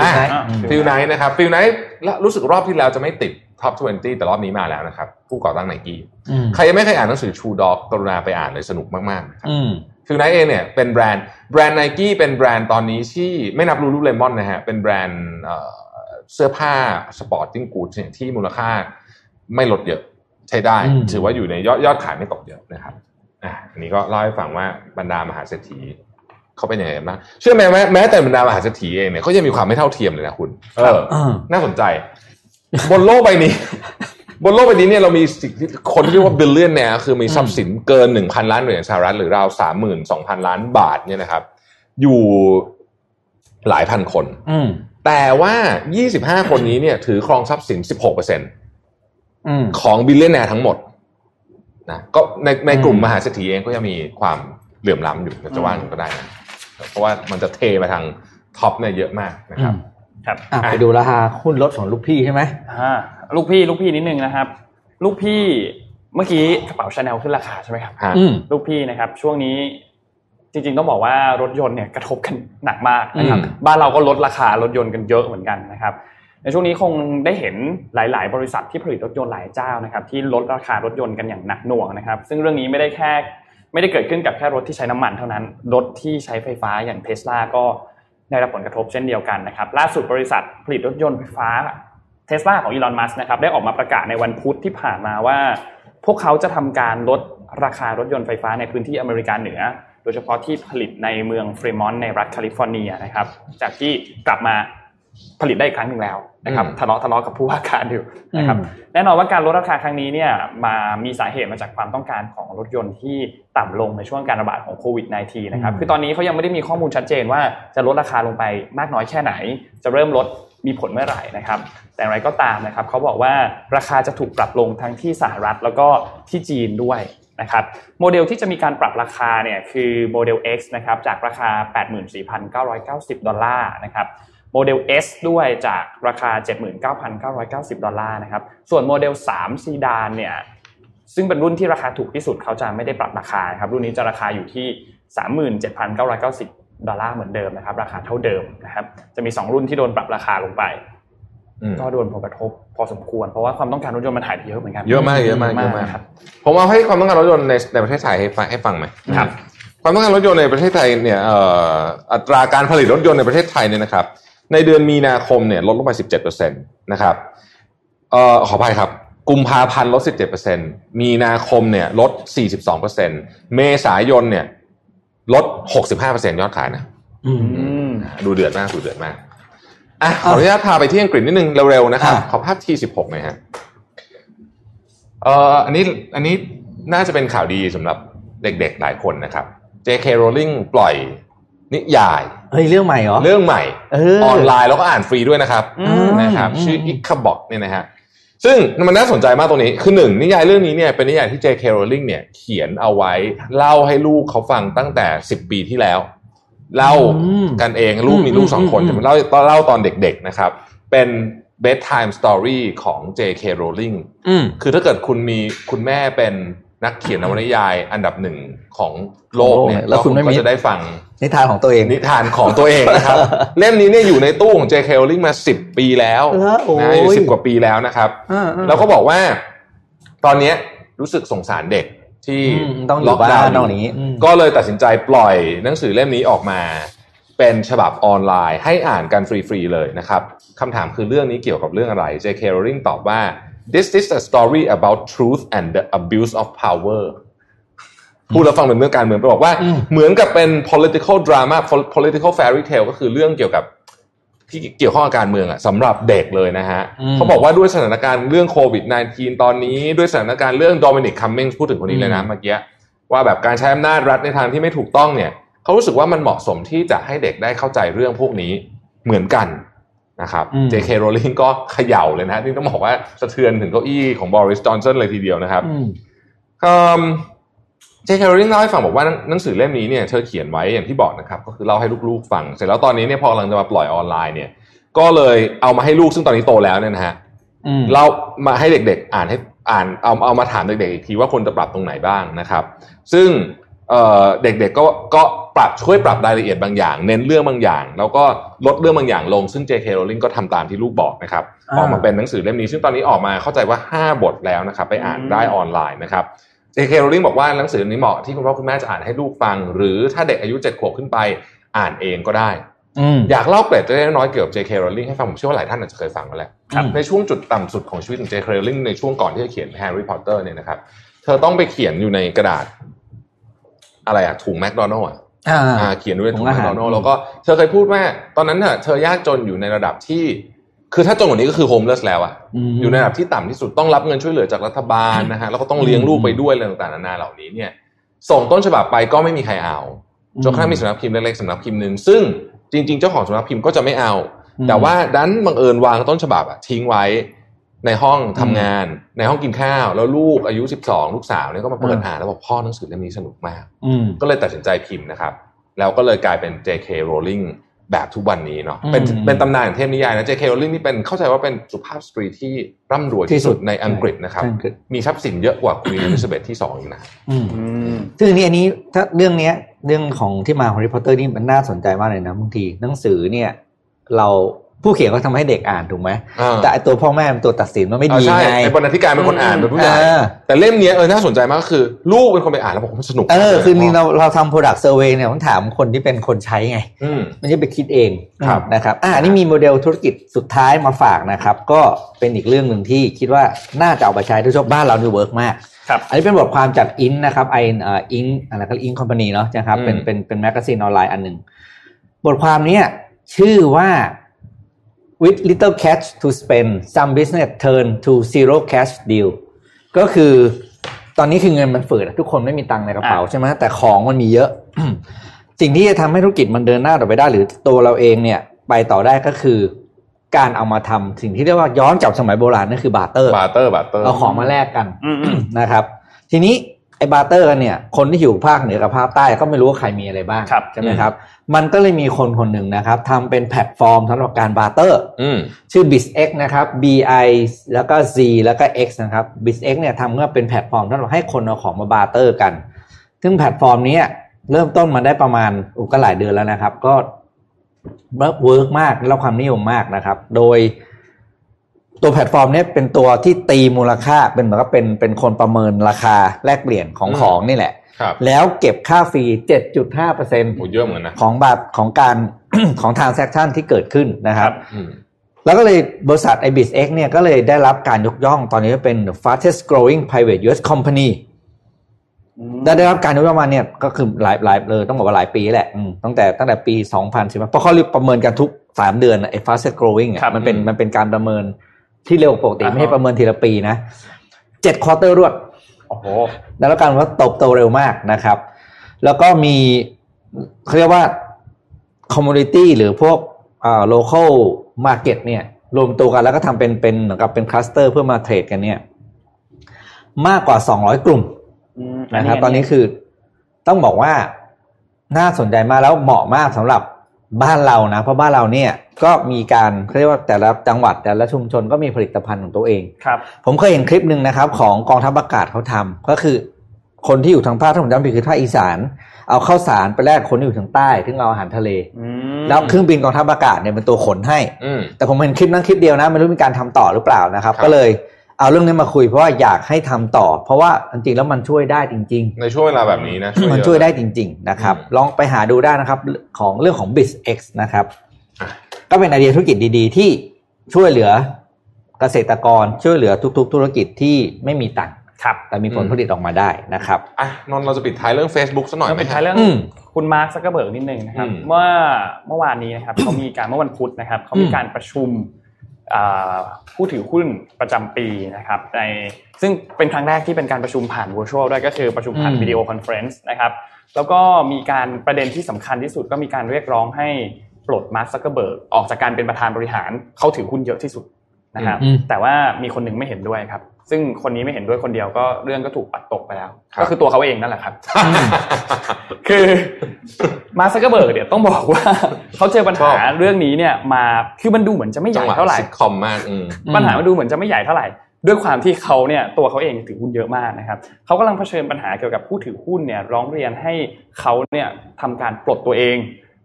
อ่าอืม Phil Knight นะครับ Phil Knight รู้สึกรอบที่แล้วจะไม่ติด top 20 แต่รอบนี้มาแล้วนะครับ ผู้ก่อตั้งไนกี้อืมใครยังไม่เคยอ่านหนังสือ Shoe Dog กรุณาไปอ่านเลยสนุกมากๆนะครับอืม Phil Knight เองเนี่ยเป็นแบรนด์แบรนด์ไนกี้เป็นแบรนด์ตอนนี้ที่ไม่นับ Lululemon นะฮะเป็นแบรนด์เอ่อเสื้อผ้า sporting goods ที่มูลค่าไม่ลดเยอะใช้ได้อืมถือว่าอยู่ในยอดยอดขายไม่ตกเยอะนะครับอะอันนี้ก็เล่าให้ฟังว่าบรรดามหาเศรษฐีเขาเป็นยังไงกันบ้างเชื่อไหมแม้แม้แต่บรรดามหาเศรษฐีเองเนี่ยเขายังมีความไม่เท่าเทียมเลยนะคุณ เอออ่าน่าสนใจ บนโลกใบนี้ บนโลกใบนี้เนี่ยเรามีสิ่งที่คนที่เรียกว่า billionaire คือมีทรัพย์สินเกินหนึ่งพันล้านเหรียญสหรัฐหรือราวสามหมื่นสองพันล้านบาทเนี่ยนะครับ อยู่หลายพันคนอืมแต่ว่า 25 คนนี้เนี่ยถือครองทรัพย์สิน 16เปอร์เซ็นอืมของ billionaire ทั้งหมดนะก็ในในกลุ่มอืมมหาเศรษฐีเองก็ยังมีความเหลื่อมล้ำอยู่จะว่าอย่างนั้นก็ได้นะเพราะว่ามันจะเทมาทาง top เนี่ยเยอะมากนะครับ ครับอะไปดูราคาหุ้นรถของลูกพี่ใช่ไหมอ่าลูกพี่ลูกพี่นิดนึงนะครับ ลูกพี่เมื่อกี้กระเป๋าชาแนลขึ้นราคาใช่ไหมครับฮะอืมลูกพี่นะครับ ช่วงนี้จริงๆต้องบอกว่ารถยนต์เนี่ยกระทบกันหนักมากนะครับอืมบ้านเราก็ลดราคารถยนต์กันเยอะเหมือนกันนะครับ ในช่วงนี้คงได้เห็นหลาย ๆ บริษัทที่ผลิตรถยนต์หลายเจ้านะครับ ที่ลดราคารถยนต์กันอย่างหนักหน่วงนะครับ ซึ่งเรื่องนี้ไม่ได้แค่ไม่ได้เกิดขึ้นกับแค่รถที่ใช้น้ำมันเท่านั้นรถที่ใช้ไฟฟ้าอย่างเทสลาก็ ได้รับผลกระทบเช่นเดียวกันนะครับล่าสุดบริษัทผลิตรถยนต์ไฟฟ้าเทสลาของอีลอนมัสนะครับได้ออกมาประกาศในวันพุธที่ผ่านมาว่า พวกเขาจะทำการลดราคารถยนต์ไฟฟ้าในพื้นที่อเมริกาเหนือ โดยเฉพาะที่ผลิตในเมืองฟรีมอนต์ในรัฐแคลิฟอร์เนียนะครับจากที่กลับมา ผลิตได้อีกครั้งหนึ่งแล้วนะครับอืมทะเลาะทะเลาะกับผู้ว่าการอยู่นะครับอืมแน่นอนว่าการลดราคาครั้งนี้เนี่ยมามีสาเหตุมาจากความต้องการของรถยนต์ที่ต่ำลงในช่วงการระบาดของโควิด -19 นะครับคือตอนนี้เขายังไม่ได้มีข้อมูลชัดเจนว่าจะลดราคาลงไปมากน้อยแค่ไหน จะเริ่มลดมีผลเมื่อไหร่นะครับ แต่อย่างไรก็ตามนะครับเขาบอกว่าราคาจะถูกปรับลงทั้งที่สหรัฐแล้วก็ที่จีนด้วยนะครับโมเดลที่จะมีการปรับราคาเนี่ยคือโมเดล X นะครับจากราคา 84,990 ดอลลาร์นะครับ Model S ด้วยจากราคา 79,990 ดอลลาร์นะครับ ส่วนโมเดล 3 ซีดานเนี่ยซึ่งเป็นรุ่นที่ราคาถูกที่สุดเขาจะไม่ได้ปรับราคานะครับรุ่นนี้จะราคาอยู่ที่ 37,990 ดอลลาร์เหมือนเดิมนะครับ ราคาเท่าเดิมนะครับจะมี 2 รุ่นที่โดนปรับราคาลงไปอืมก็โดนผลกระทบพอสมควร เพราะว่าความต้องการรถยนต์มันหายไปเยอะเหมือนกันเยอะมากเยอะมากเยอะมากครับผมเอาให้ความต้องการรถยนต์ในในประเทศไทยให้ฟังให้ฟังไหมครับความต้องการรถยนต์ในประเทศไทยเนี่ยเอ่ออัตราการผลิตรถยนต์ในประเทศไทยเนี่ยนะครับ ในเดือนมีนาคมเนี่ยลดลงไป 17%นะครับเอ่อขออภัยครับ กุมภาพันธ์ลด 17%มีนาคมเนี่ยลด 42%เมษายนเนี่ยลด 65%ยอดขายนะอืมอืมดูเดือดมากดูเดือดมากอะขออนุญาตพาไปที่อังกฤษนิดนึงเร็วๆนะครับอะขอภาพที่สิบหกหน่อยฮะเอ่ออันนี้อันนี้น่าจะเป็นข่าวดีสำหรับเด็กๆหลายคนนะครับ J.K. Rowling ปล่อยนิยาย เฮ้ยเรื่องใหม่เหรอเรื่องใหม่เออออนไลน์แล้วก็อ่านฟรีด้วยนะครับอืมนะครับอืมชื่ออิคาบอกเนี่ยนะฮะซึ่งมันน่าสนใจมากตรงนี้ คือหนึ่งนิยายเรื่องนี้เนี่ยเป็นนิยายที่ J.K. Rowling เนี่ยเขียนเอาไว้เล่าให้ลูกเขาฟังตั้งแต่สิบปีที่แล้ว เล่าอืมกันเองลูกมีลูกสองคนอืมแต่มันเล่าตอนเล่าตอนเด็กๆนะครับ เป็น bedtime story ของ J.K. Rowling อืมคือถ้าเกิดคุณมีคุณแม่เป็นนักเขียนนวนิยายอันดับหนึ่งของโลกเนี่ยแล้วคุณไม่มีก็จะได้ฟังนิทานของตัวเอง นิทานของตัวเองนะครับ เล่มนี้เนี่ยอยู่ในตู้ของ J.K. Rowling มาสิบปีแล้วเหรอโอ้ยนะอยู่สิบกว่าปีแล้วนะครับอ่าๆแล้วก็บอกว่า ตอนเนี้ยรู้สึกสงสารเด็กที่อืมต้องอยู่บ้านล็กดวต้องอย่างนี้อืมก็เลยตัดสินใจปล่อยหนังสือเล่มนี้ออกมา เป็นฉบับออนไลน์ ให้อ่านกันฟรีๆเลยนะครับคำถามคือเรื่องนี้เกี่ยวกับเรื่องอะไร J.K. Rowling ตอบว่า this is a story about truth and the abuse of power พูดแล้วฟังเป็นเรื่องการเมืองไปบอกว่าอืมเหมือนกับเป็น political drama political fairy tale ก็คือเรื่องเกี่ยวกับที่เกี่ยวข้องกับการเมืองอะสำหรับเด็กเลยนะฮะอืมเขาบอกว่าด้วยสถานการณ์เรื่องโควิด -19 ตอนนี้ด้วยสถานการณ์เรื่องโดมินิกคัมมิงส์พูดถึงคนนี้เลยนะอืมเมื่อกี้ว่าแบบการใช้อำนาจรัฐในทางที่ไม่ถูกต้องเนี่ยเขารู้สึกว่ามันเหมาะสมที่จะให้เด็กได้เข้าใจเรื่องพวกนี้เหมือนกัน นะครับอืม J.K. Rowling ก็เขย่าเลยนะนี่ต้องบอกว่าสะเทือนถึงเก้าอี้ของบอริสจอห์นสันเลยทีเดียวนะครับอืม J.K. Rowling เล่าให้ฟังบอกว่าหนังสือเล่มนี้เนี่ยเธอเขียนไว้อย่างที่บอกนะครับก็คือเล่าให้ลูกๆฟัง เสร็จแล้วตอนนี้เนี่ยพอกำลังจะมาปล่อยออนไลน์เนี่ย ก็เลยเอามาให้ลูกซึ่งตอนนี้โตแล้วเนี่ยนะฮะอืมเล่ามาให้เด็กๆ อ่านให้อ่านเอาเอามาถามเด็กๆอีกทีว่าควรจะปรับตรงไหนบ้างนะครับ ซึ่ง เอ่อเด็กๆก็ก็ปรับช่วยปรับรายละเอียดบางอย่าง เน้นเรื่องบางอย่าง แล้วก็ลดเรื่องบางอย่างลงซึ่ง J.K. Rowling ก็ทำตามที่ลูกบอกนะครับอ่าออกมาเป็นหนังสือเล่มนี้ ซึ่งตอนนี้ออกมาเข้าใจว่า 5 บทแล้วนะครับ ไปอ่านได้ออนไลน์นะครับ J.K. Rowling บอกว่าหนังสือนี้เหมาะที่คุณพ่อคุณแม่จะอ่านให้ลูกฟัง หรือถ้าเด็กอายุ7ขวบขึ้นไปอ่านเองก็ได้อืมอยากเล่าเกร็ดเล็กๆน้อยๆเกี่ยวกับ J.K. Rowling ให้ฟังผมเชื่อว่าหลายท่านอาจจะเคยฟังมาแล้วครับในช่วงจุดต่ำสุดของชีวิตของ J.K. Rowling ในช่วงก่อนที่จะเขียน Harry Potter เนี่ยนะครับเธอต้องไปเขียนอยู่ในกระดาษ อะไรอะถุงแมคโดนัลล์อะอ่าอ่าเขียนด้วยถุถุงงแมอาคหารโดนัลล์แล้วก็เธอเคยพูดว่า ตอนนั้นน่ะเธอยากจนอยู่ในระดับที่คือถ้าจนกว่านี้ก็คือโฮมเลสแล้วอะอืมอยู่ในระดับที่ต่ำที่สุดต้องรับเงินช่วยเหลือจากรัฐบาลนะฮะแล้วก็ต้องเลี้ยงลูกไปด้วยอะไรต่างๆนานาเหล่านี้เนี่ย ส่งต้นฉบับไปก็ไม่มีใครเอาจนกระทั่งมีสำนักพิมพ์เล็กๆสำนักพิมพ์หนึ่งซึ่งจริง ๆ เจ้าของสำนักพิมพ์ก็จะไม่เอาอืมแต่ว่าดันบังเอิญวางต้นฉบับอะทิ้งไว้ ในห้องทำงาน ในห้องกินข้าว แล้วลูกอายุ 12 ลูกสาวเนี่ยก็มาเปิดอืมอ่านแล้วบอกพ่อหนังสือเล่มนี้สนุกมากอืมก็เลยตัดสินใจพิมพ์นะครับ แล้วก็เลยกลายเป็น J.K. Rowling แบบทุกวันนี้เนาะเป็นอืมเป็นตำนานของเทพนิยายนะ J.K. Rowling นี่เป็นเข้าใจว่าเป็นสุภาพสตรีที่ร่ำรวยที่สุดในอังกฤษนะครับใช่อังกฤษมีทรัพย์สินเยอะกว่าควีนอลิซาเบธที่สองอีกนะอืมอืมซึ่งอันนี้อันนี้ถ้าเรื่องเนี้ยเรื่องของที่มาของ Harry Potter นี่มันน่าสนใจมากเลยนะบางทีหนังสือเนี่ยเรา ผู้เขียนก็ทำให้เด็กอ่านถูกไหมอ่าแต่ไอตัวพ่อแม่เป็นตัวตัดสินว่าไม่ดีอ่าใช่ไงไอ้บรรณาธิการเป็นคนอ่านเป็นผู้ใหญ่เออแต่เล่มเนี้ยเออน่าสนใจมากก็คือ ลูกเป็นคนไปอ่านแล้วบอกว่ามันสนุกเออมากลยคือนี่เราเราทำ product survey เนี่ยต้องถามคนที่เป็นคนใช้ไงอืมไม่ใช่ไปคิดเองครับนะครับอ่านี่มีโมเดลธุรกิจสุดท้ายมาฝากนะครับ ก็เป็นอีกเรื่องหนึ่งที่คิดว่าน่าจะเอาไปใช้โดยเฉพาะบ้านเรานี่ work มากครับอันนี้เป็นบทความจาก Inc. นะครับไอเอ่อ Inc. อะไรก็ Inc. company เนาะนะครับเป็นอืมเป็นเป็น magazine ออนไลน์อันหนึ่งบทความเนี้ยชื่อว่า with little cash to spend some business turn to zero cash deal ก็คือตอนนี้คือเงินมันฝืดอะทุกคนไม่มีตังค์ในกระเป๋าอะใช่ไหมแต่ของมันมีเยอะ สิ่งที่จะทำให้ธุรกิจมันเดินหน้าต่อไปได้ หรือตัวเราเองเนี่ย ไปต่อได้ก็คือ การเอามาทำสิ่งที่เรียกว่าย้อนกลับสมัยโบราณนั่นคือ barter barter barter เอาของมาแลกกันอืมอืมนะครับ ทีนี้ไอ้ barter กันเนี่ยคนที่อยู่ภาคเหนือกับภาคใต้ก็ไม่รู้ว่าใครมีอะไรบ้างครับใช่ไหมครับ มันก็เลยมีคนคนหนึ่งนะครับทำเป็นแพลตฟอร์มสำหรับการ barter อืมชื่อ BizX นะครับ B I แล้วก็ Z แล้วก็ X นะครับ BizX เนี่ยทำเมื่อเป็นแพลตฟอร์มสำหรับให้คนเอาของมา barter กัน ซึ่งแพลตฟอร์มนี้เริ่มต้นมาได้ประมาณอุยก็หลายเดือนแล้วนะครับ ก็ work มากได้รับความนิยมมากนะครับ โดย ตัวแพลตฟอร์มเนี้ยเป็นตัวที่ตีมูลค่าเป็นเหมือนกับเป็นเป็นคนประเมินราคาแลกเปลี่ยนของอืมของนี่แหละครับแล้วเก็บค่า fee 7.5%โหเยอะเหมือนกันนะของบาทของการของ transaction ที่เกิดขึ้นนะครับอืมแล้วก็เลยบริษัท BizX เนี่ยก็เลยได้รับการยกย่องตอนนี้เป็น the fastest growing private US company ได้ได้รับการยกย่องมาเนี่ยก็คือหลายหลายเลยต้องบอกว่าหลายปีแหละอืมตั้งแต่ตั้งแต่ปี 2010เพราะเขาเรียกประเมินกันทุก3เดือนน่ะไอ้ fastest growing อะครับมันเป็นอืมมันเป็นการประเมิน ที่เร็วกว่าปกติอ่าฮะไม่ใช่ประเมินทีละปีนะเจ็ดควอเตอร์รวดโอ้โหได้รับการว่าโตโตเร็วมากนะครับ แล้วก็มีเขาเรียกว่า community หรือพวกอ่า local market เนี่ย รวมตัวกันแล้วก็ทำเป็นเป็นเหมือนกับเป็นคลัสเตอร์เพื่อมาเทรดกันเนี่ย มากกว่า200กลุ่มอืมนะครับตอนนี้คือต้องบอกว่าน่าสนใจมากแล้วเหมาะมากสำหรับ บ้านเรานะเพราะบ้านเราเนี่ยก็มีการเขาเรียกว่าแต่ละจังหวัดแต่ละชุมชนก็มีผลิตภัณฑ์ของตัวเองครับ ผมเคยเห็นคลิปหนึ่งนะครับ ของกองทัพอากาศเขาทำก็คือ คนที่อยู่ทางภาคถ้าผมจำไม่ผิดคือภาคอีสาน เอาข้าวสารไปแลกคนที่อยู่ทางใต้ซึ่งเอาอาหารทะเลอืมแล้วเครื่องบินกองทัพอากาศเนี่ยเป็นตัวขนให้อืมแต่ผมเห็นคลิปนั้นคลิปเดียวนะไม่รู้มีการทำต่อหรือเปล่านะครับครับก็เลย เอาเรื่องนี้มาคุยเพราะว่าอยากให้ทำต่อ เพราะว่าจริงๆแล้วมันช่วยได้จริงในช่วงเวลาแบบนี้นะๆมันเอะช่วยได้จริง ๆ นะครับอืมลองไปหาดูได้นะครับของเรื่องของ BizX นะครับอะก็เป็นไอเดียธุรกิจดีๆ ที่ช่วยเหลือเกษตรกรช่วยเหลือทุก ๆ ธุรกิจที่ไม่มีตังค์ครับแต่มีผลผลิตออกมาได้นะครับอะนนท์เราจะปิดท้ายเรื่อง Facebook สักหน่อยก็ไหมเป็นท้ายเรื่องอืมคุณมาร์คซักเกอร์เบิร์กนิดนึงนะครับอืมเมื่อเมื่อวานนี้นะครับเขามีการเมื่อวันพุธนะครับเขามีการประชุมอ่า ผู้ถือหุ้นประจำปีนะครับในซึ่งเป็นครั้งแรกที่เป็นการประชุมผ่าน virtual ด้วยก็คือประชุมผ่านอืม video conference นะครับแล้วก็มีการประเด็นที่สำคัญที่สุดก็มีการเรียกร้องให้ปลดมาร์คซักเกอร์เบิร์กออกจากการเป็นประธานบริหารเขาถือหุ้นเยอะที่สุดนะครับอืมแต่ว่ามีคนหนึ่งไม่เห็นด้วยครับ ซึ่งคนนี้ไม่เห็นด้วยคนเดียวก็เรื่องก็ถูกปัดตกไปแล้วครับก็คือตัวเขาเองนั่นแหละครับ คือมาร์คซักเกอร์เบิร์กเนี่ยต้องบอกว่าเขาเจอปัญหาเรื่องนี้เนี่ยมาคือมันดูเหมือนจะไม่ใหญ่เท่าไหร่จังหวะซิทคอมมากอืมปัญหามันดูเหมือนจะไม่ใหญ่เท่าไหร่ด้วยความที่เขาเนี่ยตัวเขาเองถือหุ้นเยอะมากนะครับเขากำลังเผชิญปัญหาเกี่ยวกับผู้ถือหุ้นเนี่ยร้องเรียนให้เขาเนี่ยทำการปลดตัวเอง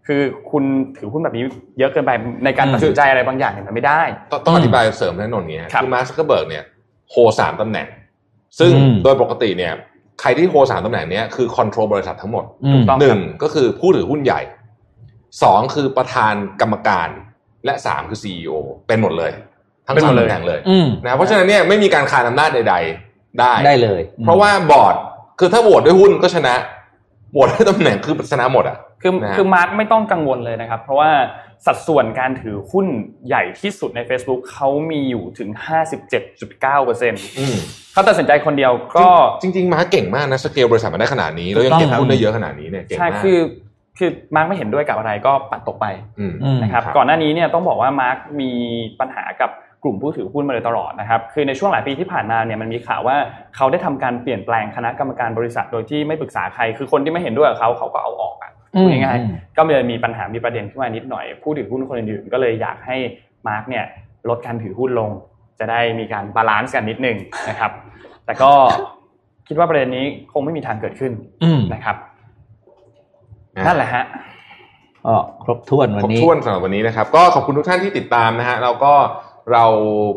คือคุณถือหุ้นแบบนี้เยอะเกินไปในการอืมตัดสินใจอะไรบางอย่างเนี่ยมันไม่ได้ ต้องต้องอธิบายเสริมแน่นอนนี้ครับคือมาร์คซักเกอร์เบิร์กเนี่ย โฮสามตำแหน่ง ซึ่งอืมโดยปกติเนี่ยใครที่โฮสามตำแหน่งเนี้ยคือ control บริษัททั้งหมดอืมต้องหนึ่งก็คือผู้ถือหุ้นใหญ่สองคือประธานกรรมการ และสามคือซีอเป็นหมดเลย ทั้งเป็นหสามมดเลยตำแหน่งเลยอืมนะเพราะฉะนั้นเนี่ยไม่มีการคานอำนาจใด ๆ ได้ได้เลย เพราะว่าบอร์ดคือถ้าโหวตด้วยหุ้นก็ชนะโหวตด้วยตำแหน่งคือชนะหมดอะ คือนะฮะคือมาร์กไม่ต้องกังวลเลยนะครับ เพราะว่าสัดส่วนการถือหุ้นใหญ่ที่สุดใน Facebook เขามีอยู่ถึง 57.9%อืมเขาตัดสินใจคนเดียวก็จริง ๆ มาเก่งมากนะสเกลบริษัทมาได้ขนาดนี้แล้วยังถูกต้องเก็บครับหุ้นได้เยอะขนาดนี้เนี่ยเก่งใช่มากคือคือมาร์กไม่เห็นด้วยกับอะไรก็ปัดตกไปอืมอืมนะครับครับก่อนหน้านี้เนี่ยต้องบอกว่ามาร์กมีปัญหากับกลุ่มผู้ถือหุ้นมาโดยตลอดนะครับ คือในช่วงหลายปีที่ผ่านมาเนี่ยมันมีข่าวว่าเขาได้ทำการเปลี่ยนแปลงคณะกรรมการบริษัทโดยที่ไม่ปรึกษาใคร คือคนที่ไม่เห็นด้วยกับเขาเขาก็เอาออกอะอืมพูด ง่ายๆอืมก็เลยมีปัญหามีประเด็นขึ้นมานิดหน่อย ผู้ถือหุ้นคนอื่นๆก็เลยอยากให้มาร์กเนี่ยลดการถือหุ้นลง จะได้มีการ balance กันนิดนึงนะครับ แต่ก็คิดว่าประเด็นนี้คงไม่มีทางเกิดขึ้นอืมนะครับนะนั่นแหละฮะก็ครบถ้วนวันครบนี้ถ้วนสำหรับวันนี้นะครับ ก็ขอบคุณทุกท่านที่ติดตามนะฮะแล้วก็เรา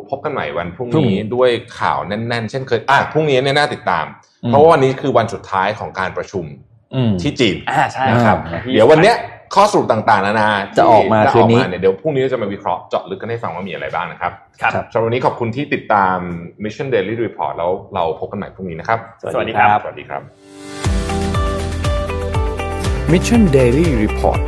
พบกันใหม่วันพรุ่งพรุ่งนี้นี้ด้วยข่าวแน่น ๆ เช่นเคยอะพรุ่งนี้เนี่ยน่าติดตามอืมเพราะว่าวันนี้คือวันสุดท้ายของการประชุมอืม ที่จีนอ่าใช่นะครับอ่าเดี๋ยววันเนี้ยข้อสรุปต่างๆนานาจะออกมาที่คืนนี้เนี่ยเดี๋ยวพรุ่งนี้เราจะมาวิเคราะห์เจาะลึกกันให้ฟังว่ามีอะไรบ้างนะครับครับสำหรับวันนี้ขอบคุณที่ติดตาม Mission Daily Report แล้วเราพบกันใหม่พรุ่งนี้นะครับ สวัสดีครับ สวัสดีครับ Mission Daily Report